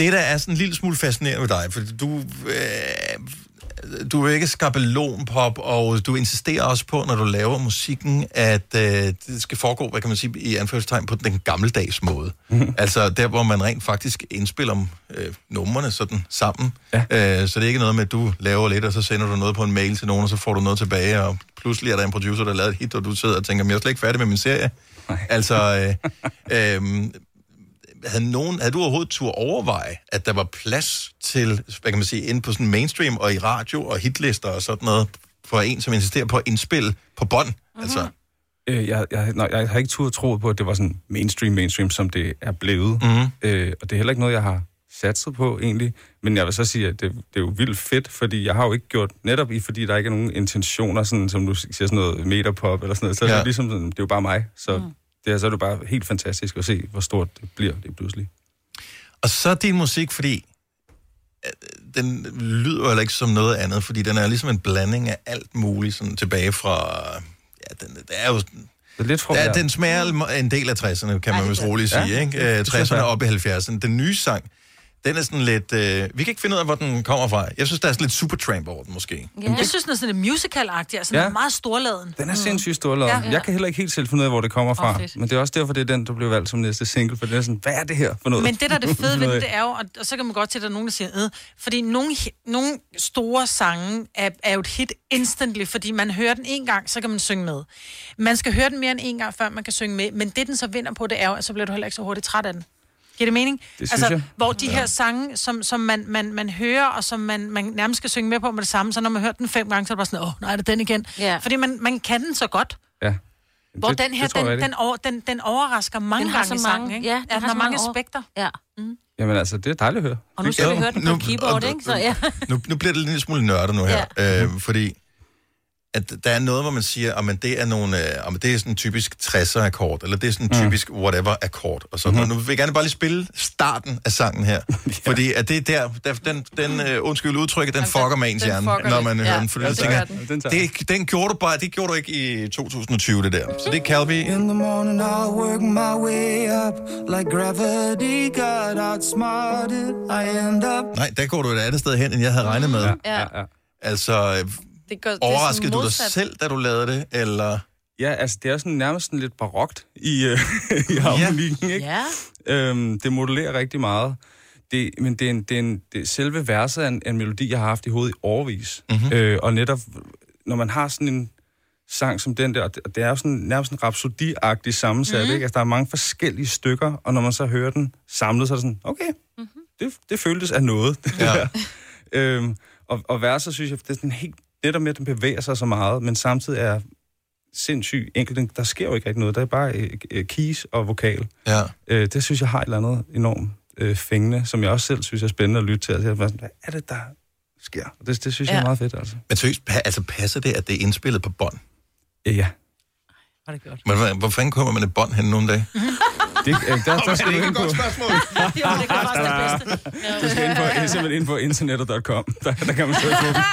Det, der er sådan en lille smule fascinerende ved dig, for du, øh, du er ikke skabelonpop, og du insisterer også på, når du laver musikken, at øh, det skal foregå, hvad kan man sige, i anførselstegn på den gammeldags måde. Mm-hmm. Altså der, hvor man rent faktisk indspiller øh, numrene sådan sammen. Ja. Øh, så det er ikke noget med, at du laver lidt, og så sender du noget på en mail til nogen, og så får du noget tilbage, og pludselig er der en producer, der har lavet et hit, og du sidder og tænker, men jeg er slet ikke færdig med min serie. Nej. Altså, øh, øh, havde, nogen, havde du overhovedet tur overveje, at der var plads til, hvad kan man sige, inde på sådan mainstream og i radio og hitlister og sådan noget, for en, som insisterer på at indspille på bånd? Mm-hmm. Altså, Øh, jeg, jeg, nej, jeg har ikke tur troet på, at det var sådan mainstream, mainstream, som det er blevet. Mhm. Øh, og det er heller ikke noget, jeg har satset på egentlig. Men jeg vil så sige, at det, det er jo vildt fedt, fordi jeg har jo ikke gjort, netop i, fordi der ikke er nogen intentioner, sådan, som du siger, sådan noget metapop eller sådan noget, så ja. er det ligesom sådan, det er jo bare mig. Så, mm. Det er, så er det bare helt fantastisk at se, hvor stort det bliver det pludselig. og så din musik, fordi øh, den lyder jo heller ikke som noget andet, fordi den er ligesom en blanding af alt muligt, sådan tilbage fra... Ja, den, det er jo... Det er lidt fra, Der, den smager en del af 60'erne, kan man vist roligt sige, Ja, ikke? det- Øh, det synes 60'erne jeg. op i 70'erne. Den nye sang, den er sådan lidt... Øh, vi kan ikke finde ud af, hvor den kommer fra. Jeg synes, der er sådan lidt Supertramp over den, måske. Ja. Jeg synes, den er sådan lidt musical-agtig, altså ja. Ja. meget storladen. Den er sindssygt storladet. Ja. Jeg kan heller ikke helt selv finde ud af, hvor det kommer fra. Fedt. men det er også derfor, det er den, der blev valgt som næste single, for det er sådan, hvad er det her for noget? Men det, der er det fede ved det, det er jo, og, og så kan man godt til, at der er nogen, der siger, øh, fordi nogle, nogle store sange er, er jo et hit instantly, fordi man hører den en gang, så kan man synge med. Man skal høre den mere end en gang, før man kan synge med, men det, den så vinder på, det er jo, at så bliver du heller ikke så hurtigt træt af den. Giver det mening? Det synes altså, jeg. Hvor de her sange, som, som man, man, man hører, og som man, man nærmest skal synge med på med det samme, så når man hører den fem gange, så er det bare sådan, åh, nej, er det den igen? Ja. Fordi man, man kan den så godt. Ja. Hvor Det- den her, det tror jeg den, den, over, den, den overrasker mange Den har gange så i sangen, mange- ikke? ja, Ja, den den, har har mange mange over- aspekter. Ja. Jamen altså, det er dejligt at høre. Og nu skal vi høre den på Nu- keyboard, og- ikke? Så ja. nu, nu bliver det lidt smule nørdet nu her, ja. øh, fordi at der er noget, hvor man siger, at det er nogle, øh, om det er sådan en typisk 60'er akkord, eller det er sådan en typisk whatever akkord, og sådan mm-hmm. Nu vil jeg gerne bare lige spille starten af sangen her, ja. fordi at det er der, der den, den uh, undskyld udtrykket, den fucker med ens den hjerne, når man hører Ja, den, fordi ja, tænker, den. Den det, den gjorde du bare, det gjorde du ikke i 2020, det der. Så det er Calvi. In the morning, I'll work my way up like gravity got outsmarted. I end up. Nej, der går du et andet sted hen, end jeg havde regnet med. Ja, Ja. ja, ja. Altså, øh, Det går, det er overraskede du dig selv, da du lavede det, eller... Ja, altså det er sådan nærmest sådan lidt barokt i, øh, i harmonien, ikke? Ja. Øhm, det modulerer rigtig meget. Det, men det er, en, det er en, det, selve verset er en, en melodi, jeg har haft i hovedet i årvis. Mm-hmm. Øh, og netop, når man har sådan en sang som den der, og det, og det er jo sådan nærmest en rhapsodi-agtig sammensat, mm-hmm. ikke? Altså, der er mange forskellige stykker, og når man så hører den samlet, så er det sådan, okay, mm-hmm. det, det føltes af noget. det Ja. øhm, og, og verset, synes jeg, det er sådan helt netop med, at den bevæger sig så meget, men samtidig er sindssygt enkelt. Der sker jo ikke rigtig noget. Der er bare øh, øh, keys og vokal. Ja. Øh, det synes jeg har et eller andet enormt øh, fængende, som jeg også selv synes er spændende at lytte til. Altså, jeg er bare sådan, hvad er det, der sker? Og det, det synes jeg er Ja. meget fedt, altså. Men seriøst, pa- altså passer det, at det er indspillet på bånd? Ja. Var det godt. Men hvor, hvor fanden kommer man et bånd hen nogle dage? Det, øh, der, der skal det er ind et på... godt spørgsmål. Jo, det kan faktisk det bedste. Du skal ind på, simpelthen ind på internet.com. Der, der kan man søge på det.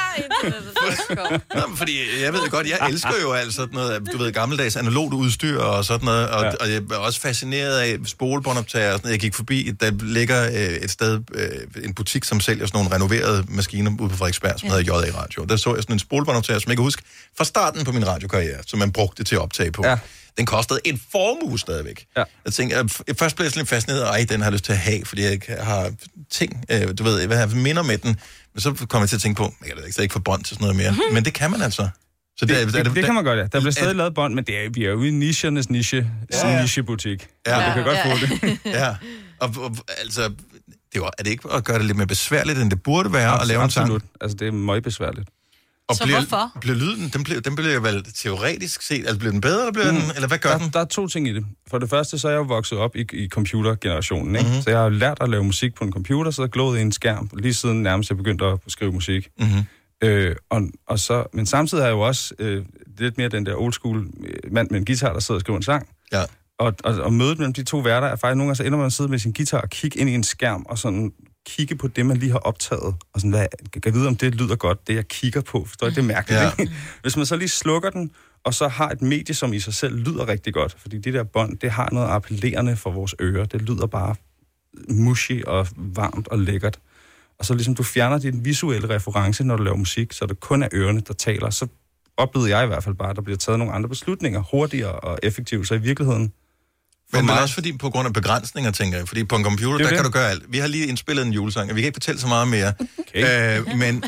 Nå, men fordi jeg ved godt, jeg elsker jo alt sådan noget, du ved, gammeldags analogt udstyr og sådan noget, og, ja. og jeg er også fascineret af spolebåndoptager og sådan noget. Jeg gik forbi, der ligger øh, et sted, øh, en butik, som sælger sådan nogle renoverede maskiner ude på Frederiksberg, som ja. hedder JA Radio. Der så jeg sådan en spolebåndoptager, som jeg kan huske fra starten på min radiokarriere, som man brugte til at optage på. Ja. Den kostede en formue stadigvæk. Ja. Jeg tænkte, jeg, først blev jeg sådan lidt fascineret, ej, den har jeg lyst til at have, fordi jeg har ting, øh, du ved, hvad jeg minder med den. Men så kom jeg til at tænke på, jeg kan da ikke, ikke få bånd til sådan noget mere. Men det kan man altså. Så Det, det, er det, det kan man godt, ja. Der bliver stadig er- lavet bånd, men det er, vi er jo i nichernes niche, Ja, ja, nichebutik. Ja. Du kan godt Ja. få det. ja. Og, og, altså, det jo, er det ikke at gøre det lidt mere besværligt, end det burde være at Abs- lave en sang? Absolut. Altså, det er meget besværligt. Og Så bliver, hvorfor? Bliver lyden, den bliver, den bliver vel teoretisk set, altså bliver den bedre, eller, bliver mm. den, eller hvad gør der, den? Der er to ting i det. For det første, så er jeg jo vokset op i, i computergenerationen, ikke? Mhm. Mm-hmm. Så jeg har lært at lave musik på en computer, så jeg glået i en skærm, lige siden nærmest jeg begyndte at skrive musik. Mm-hmm. Øh, og, og så, men samtidig har jeg jo også øh, lidt mere den der old school øh, mand med en guitar, der sidder og skriver en sang. Ja. Og, og, og mødet mellem de to værter er faktisk nogle gange, så ender man at sidde med sin guitar og kigge ind i en skærm, og sådan kigge på det, man lige har optaget, og sådan, hvad, kan jeg vide, om det lyder godt, det jeg kigger på. Forstår I? Det er mærkeligt, ja. ikke? Hvis man så lige slukker den, og så har et medie, som i sig selv lyder rigtig godt, fordi det der bånd, det har noget appellerende for vores ører. Det lyder bare mushy og varmt og lækkert. Og så ligesom du fjerner din visuelle reference, når du laver musik, så det kun er ørerne, der taler, så oplevede jeg i hvert fald bare, at der bliver taget nogle andre beslutninger hurtigere og effektivt. Så i virkeligheden... Men, men også fordi på grund af begrænsninger, tænker jeg. Fordi på en computer, Det er der det. kan du gøre alt. Vi har lige indspillet en julesang, og vi kan ikke fortælle så meget mere. Okay. Øh, men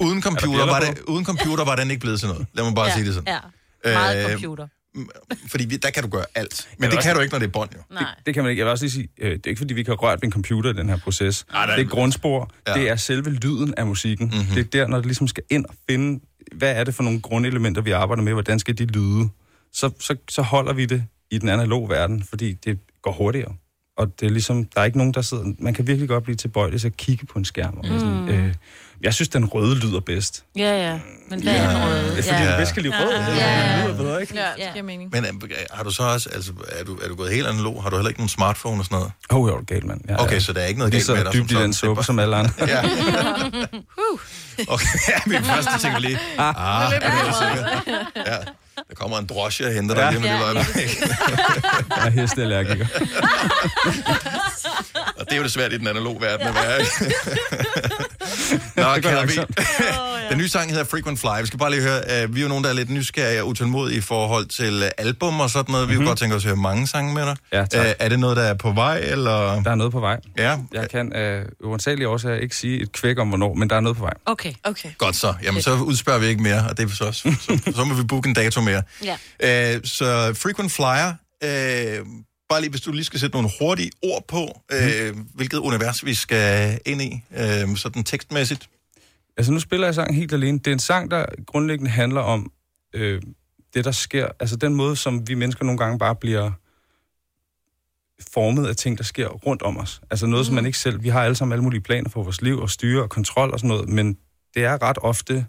uden computer, var det, uden computer var den ikke blevet til noget. Lad mig bare ja, sige det sådan. Ja, meget Øh, computer. Fordi vi, der kan du gøre alt. Men det også- kan du ikke, når det er bånd, jo. Nej. Det kan man ikke. Jeg vil også lige sige, øh, det er ikke fordi, vi kan røre ved en computer i den her proces. Nej, det er grundspor. Ja. Det er selve lyden af musikken. Mhm. Mm-hmm. Det er der, når det ligesom skal ind og finde, hvad er det for nogle grundelementer, vi arbejder med, hvordan skal de lyde. Så, så, så holder vi det i den analoge verden, fordi det går hurtigere. Og det er ligesom, der er ikke nogen, der sidder... Man kan virkelig godt blive tilbøjelig til at kigge på en skærm. Og Mm. sådan, øh, jeg synes, den røde lyder bedst. Ja, ja. Men hvad er den røde? Det er fordi, ja. jeg bedst kan lide rød. Ja, Ja, ja. Det lyder bedre, ikke? Ja, det giver mening. Men øh, har du så også, altså, er du, er du gået helt analog? Har du heller ikke nogen smartphone og sådan noget? Åh, oh, jeg er galt, mand. Ja, Okay, så der er ikke noget galt med dig dybt i den suppe, som alle andre. Ja. Okay, ja, min første ting lige, ah, er det sikkert? Ja, der kommer en drosje og henter dig Ja. lige om Ja, øjeblik. Jeg er hesteallergiker. Og det er jo det svært i den analoge verden at være. Nå, kan vi... Den nye sang hedder Frequent Fly. Vi skal bare lige høre, uh, vi er jo nogen, der er lidt nysgerrige og utålmodige i forhold til uh, album og sådan noget. Vi mm-hmm. kunne godt tænke os at høre mange sange med dig. Ja, tak. Uh, er det noget, der er på vej, eller? Der er noget på vej. Ja. Jeg kan af uh, uansagelige årsager ikke sige et kvæk om, hvornår, men der er noget på vej. Okay. Okay. Godt så. Jamen, så udspørger vi ikke mere, og det er så også. Så, så må vi booke en dato mere. Ja. Uh, så Frequent Flyer, uh, bare lige, hvis du lige skal sætte nogle hurtige ord på, uh, hvilket univers vi skal ind i, uh, sådan tekstmæssigt. Altså, nu spiller jeg sangen helt alene. Det er en sang, der grundlæggende handler om øh, det, der sker. Altså, den måde, som vi mennesker nogle gange bare bliver formet af ting, der sker rundt om os. Altså noget, mm. som man ikke selv... Vi har alle sammen alle mulige planer for vores liv og styre og kontrol og sådan noget, men det er ret ofte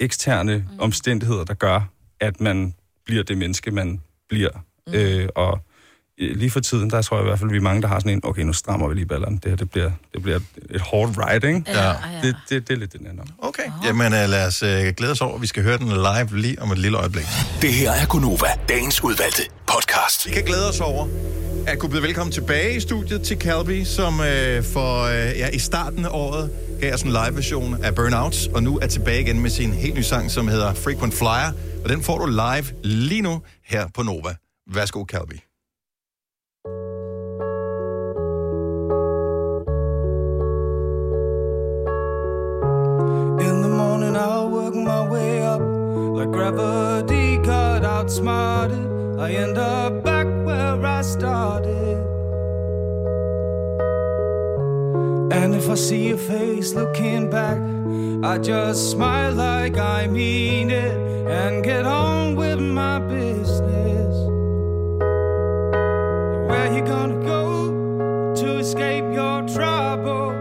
eksterne mm. omstændigheder, der gør, at man bliver det menneske, man bliver. Mm. Øh, og lige for tiden, der tror jeg i hvert fald, vi er mange, der har sådan en, okay, nu strammer vi lige ballerne. Det her, det bliver, det bliver et hårdt ride, ikke? Ja. Ja. Det, det, det er lidt den ender. Okay. Jamen, uh, lad os uh, glæde os over. Vi skal høre den live lige om et lille øjeblik. Det her er Gunova, dagens udvalgte podcast. Vi kan glæde os over at kunne byde velkommen tilbage i studiet til Calby, som uh, for uh, ja, i starten af året gav os en live-version af Burnout, og nu er tilbage igen med sin helt nye sang, som hedder Frequent Flyer, og den får du live lige nu her på Nova. Værsgo, Calby. My way up like gravity got outsmarted. I end up back where I started. And if I see your face looking back, I just smile like I mean it and get on with my business. Where you gonna go to escape your troubles?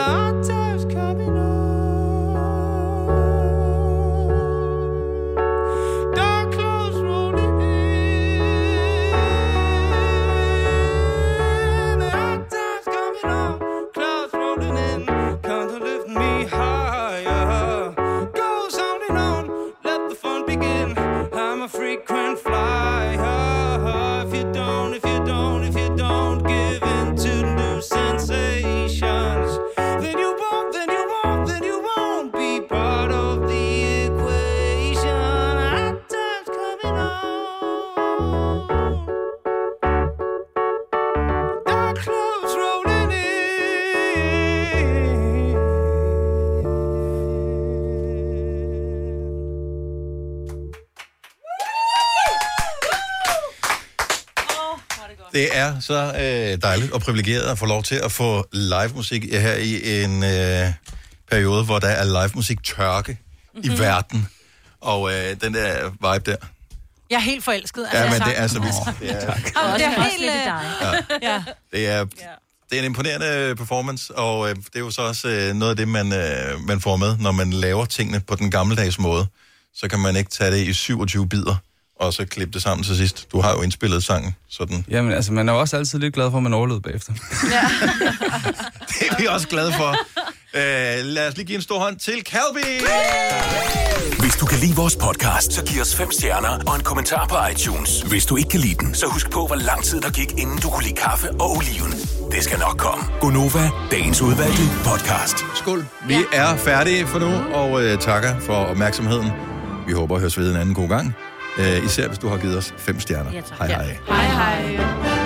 The hard så øh, dejligt og privilegeret at få lov til at få live musik her i en øh, periode, hvor der er live musik tørke mm-hmm. i verden. Og øh, den der vibe der. Jeg er helt forelsket. Ja, men det er så vildt. Det er, Jamen, det er helt... øh, dig. Ja. det er, det er en imponerende performance, og øh, det er jo så også øh, noget af det, man, øh, man får med, når man laver tingene på den gammeldags måde. Så kan man ikke tage det i 27 bidder, og så klippe det sammen til sidst. Du har jo indspillet sangen, sådan. Jamen, altså, man er jo også altid lidt glad for, at man overlevede bagefter. Det er vi også glade for. Øh, lad os lige give en stor hånd til Calby. Hvis du kan lide vores podcast, så giv os fem stjerner og en kommentar på iTunes. Hvis du ikke kan lide den, så husk på, hvor lang tid der gik, inden du kunne lide kaffe og oliven. Det skal nok komme. Gonova, dagens udvalgte podcast. Skål. Vi er færdige for nu, og øh, takker for opmærksomheden. Vi håber at høres ved en anden god gang. Øh, især hvis du har givet os fem stjerner. Ja, tak. hej hej. Hej hej.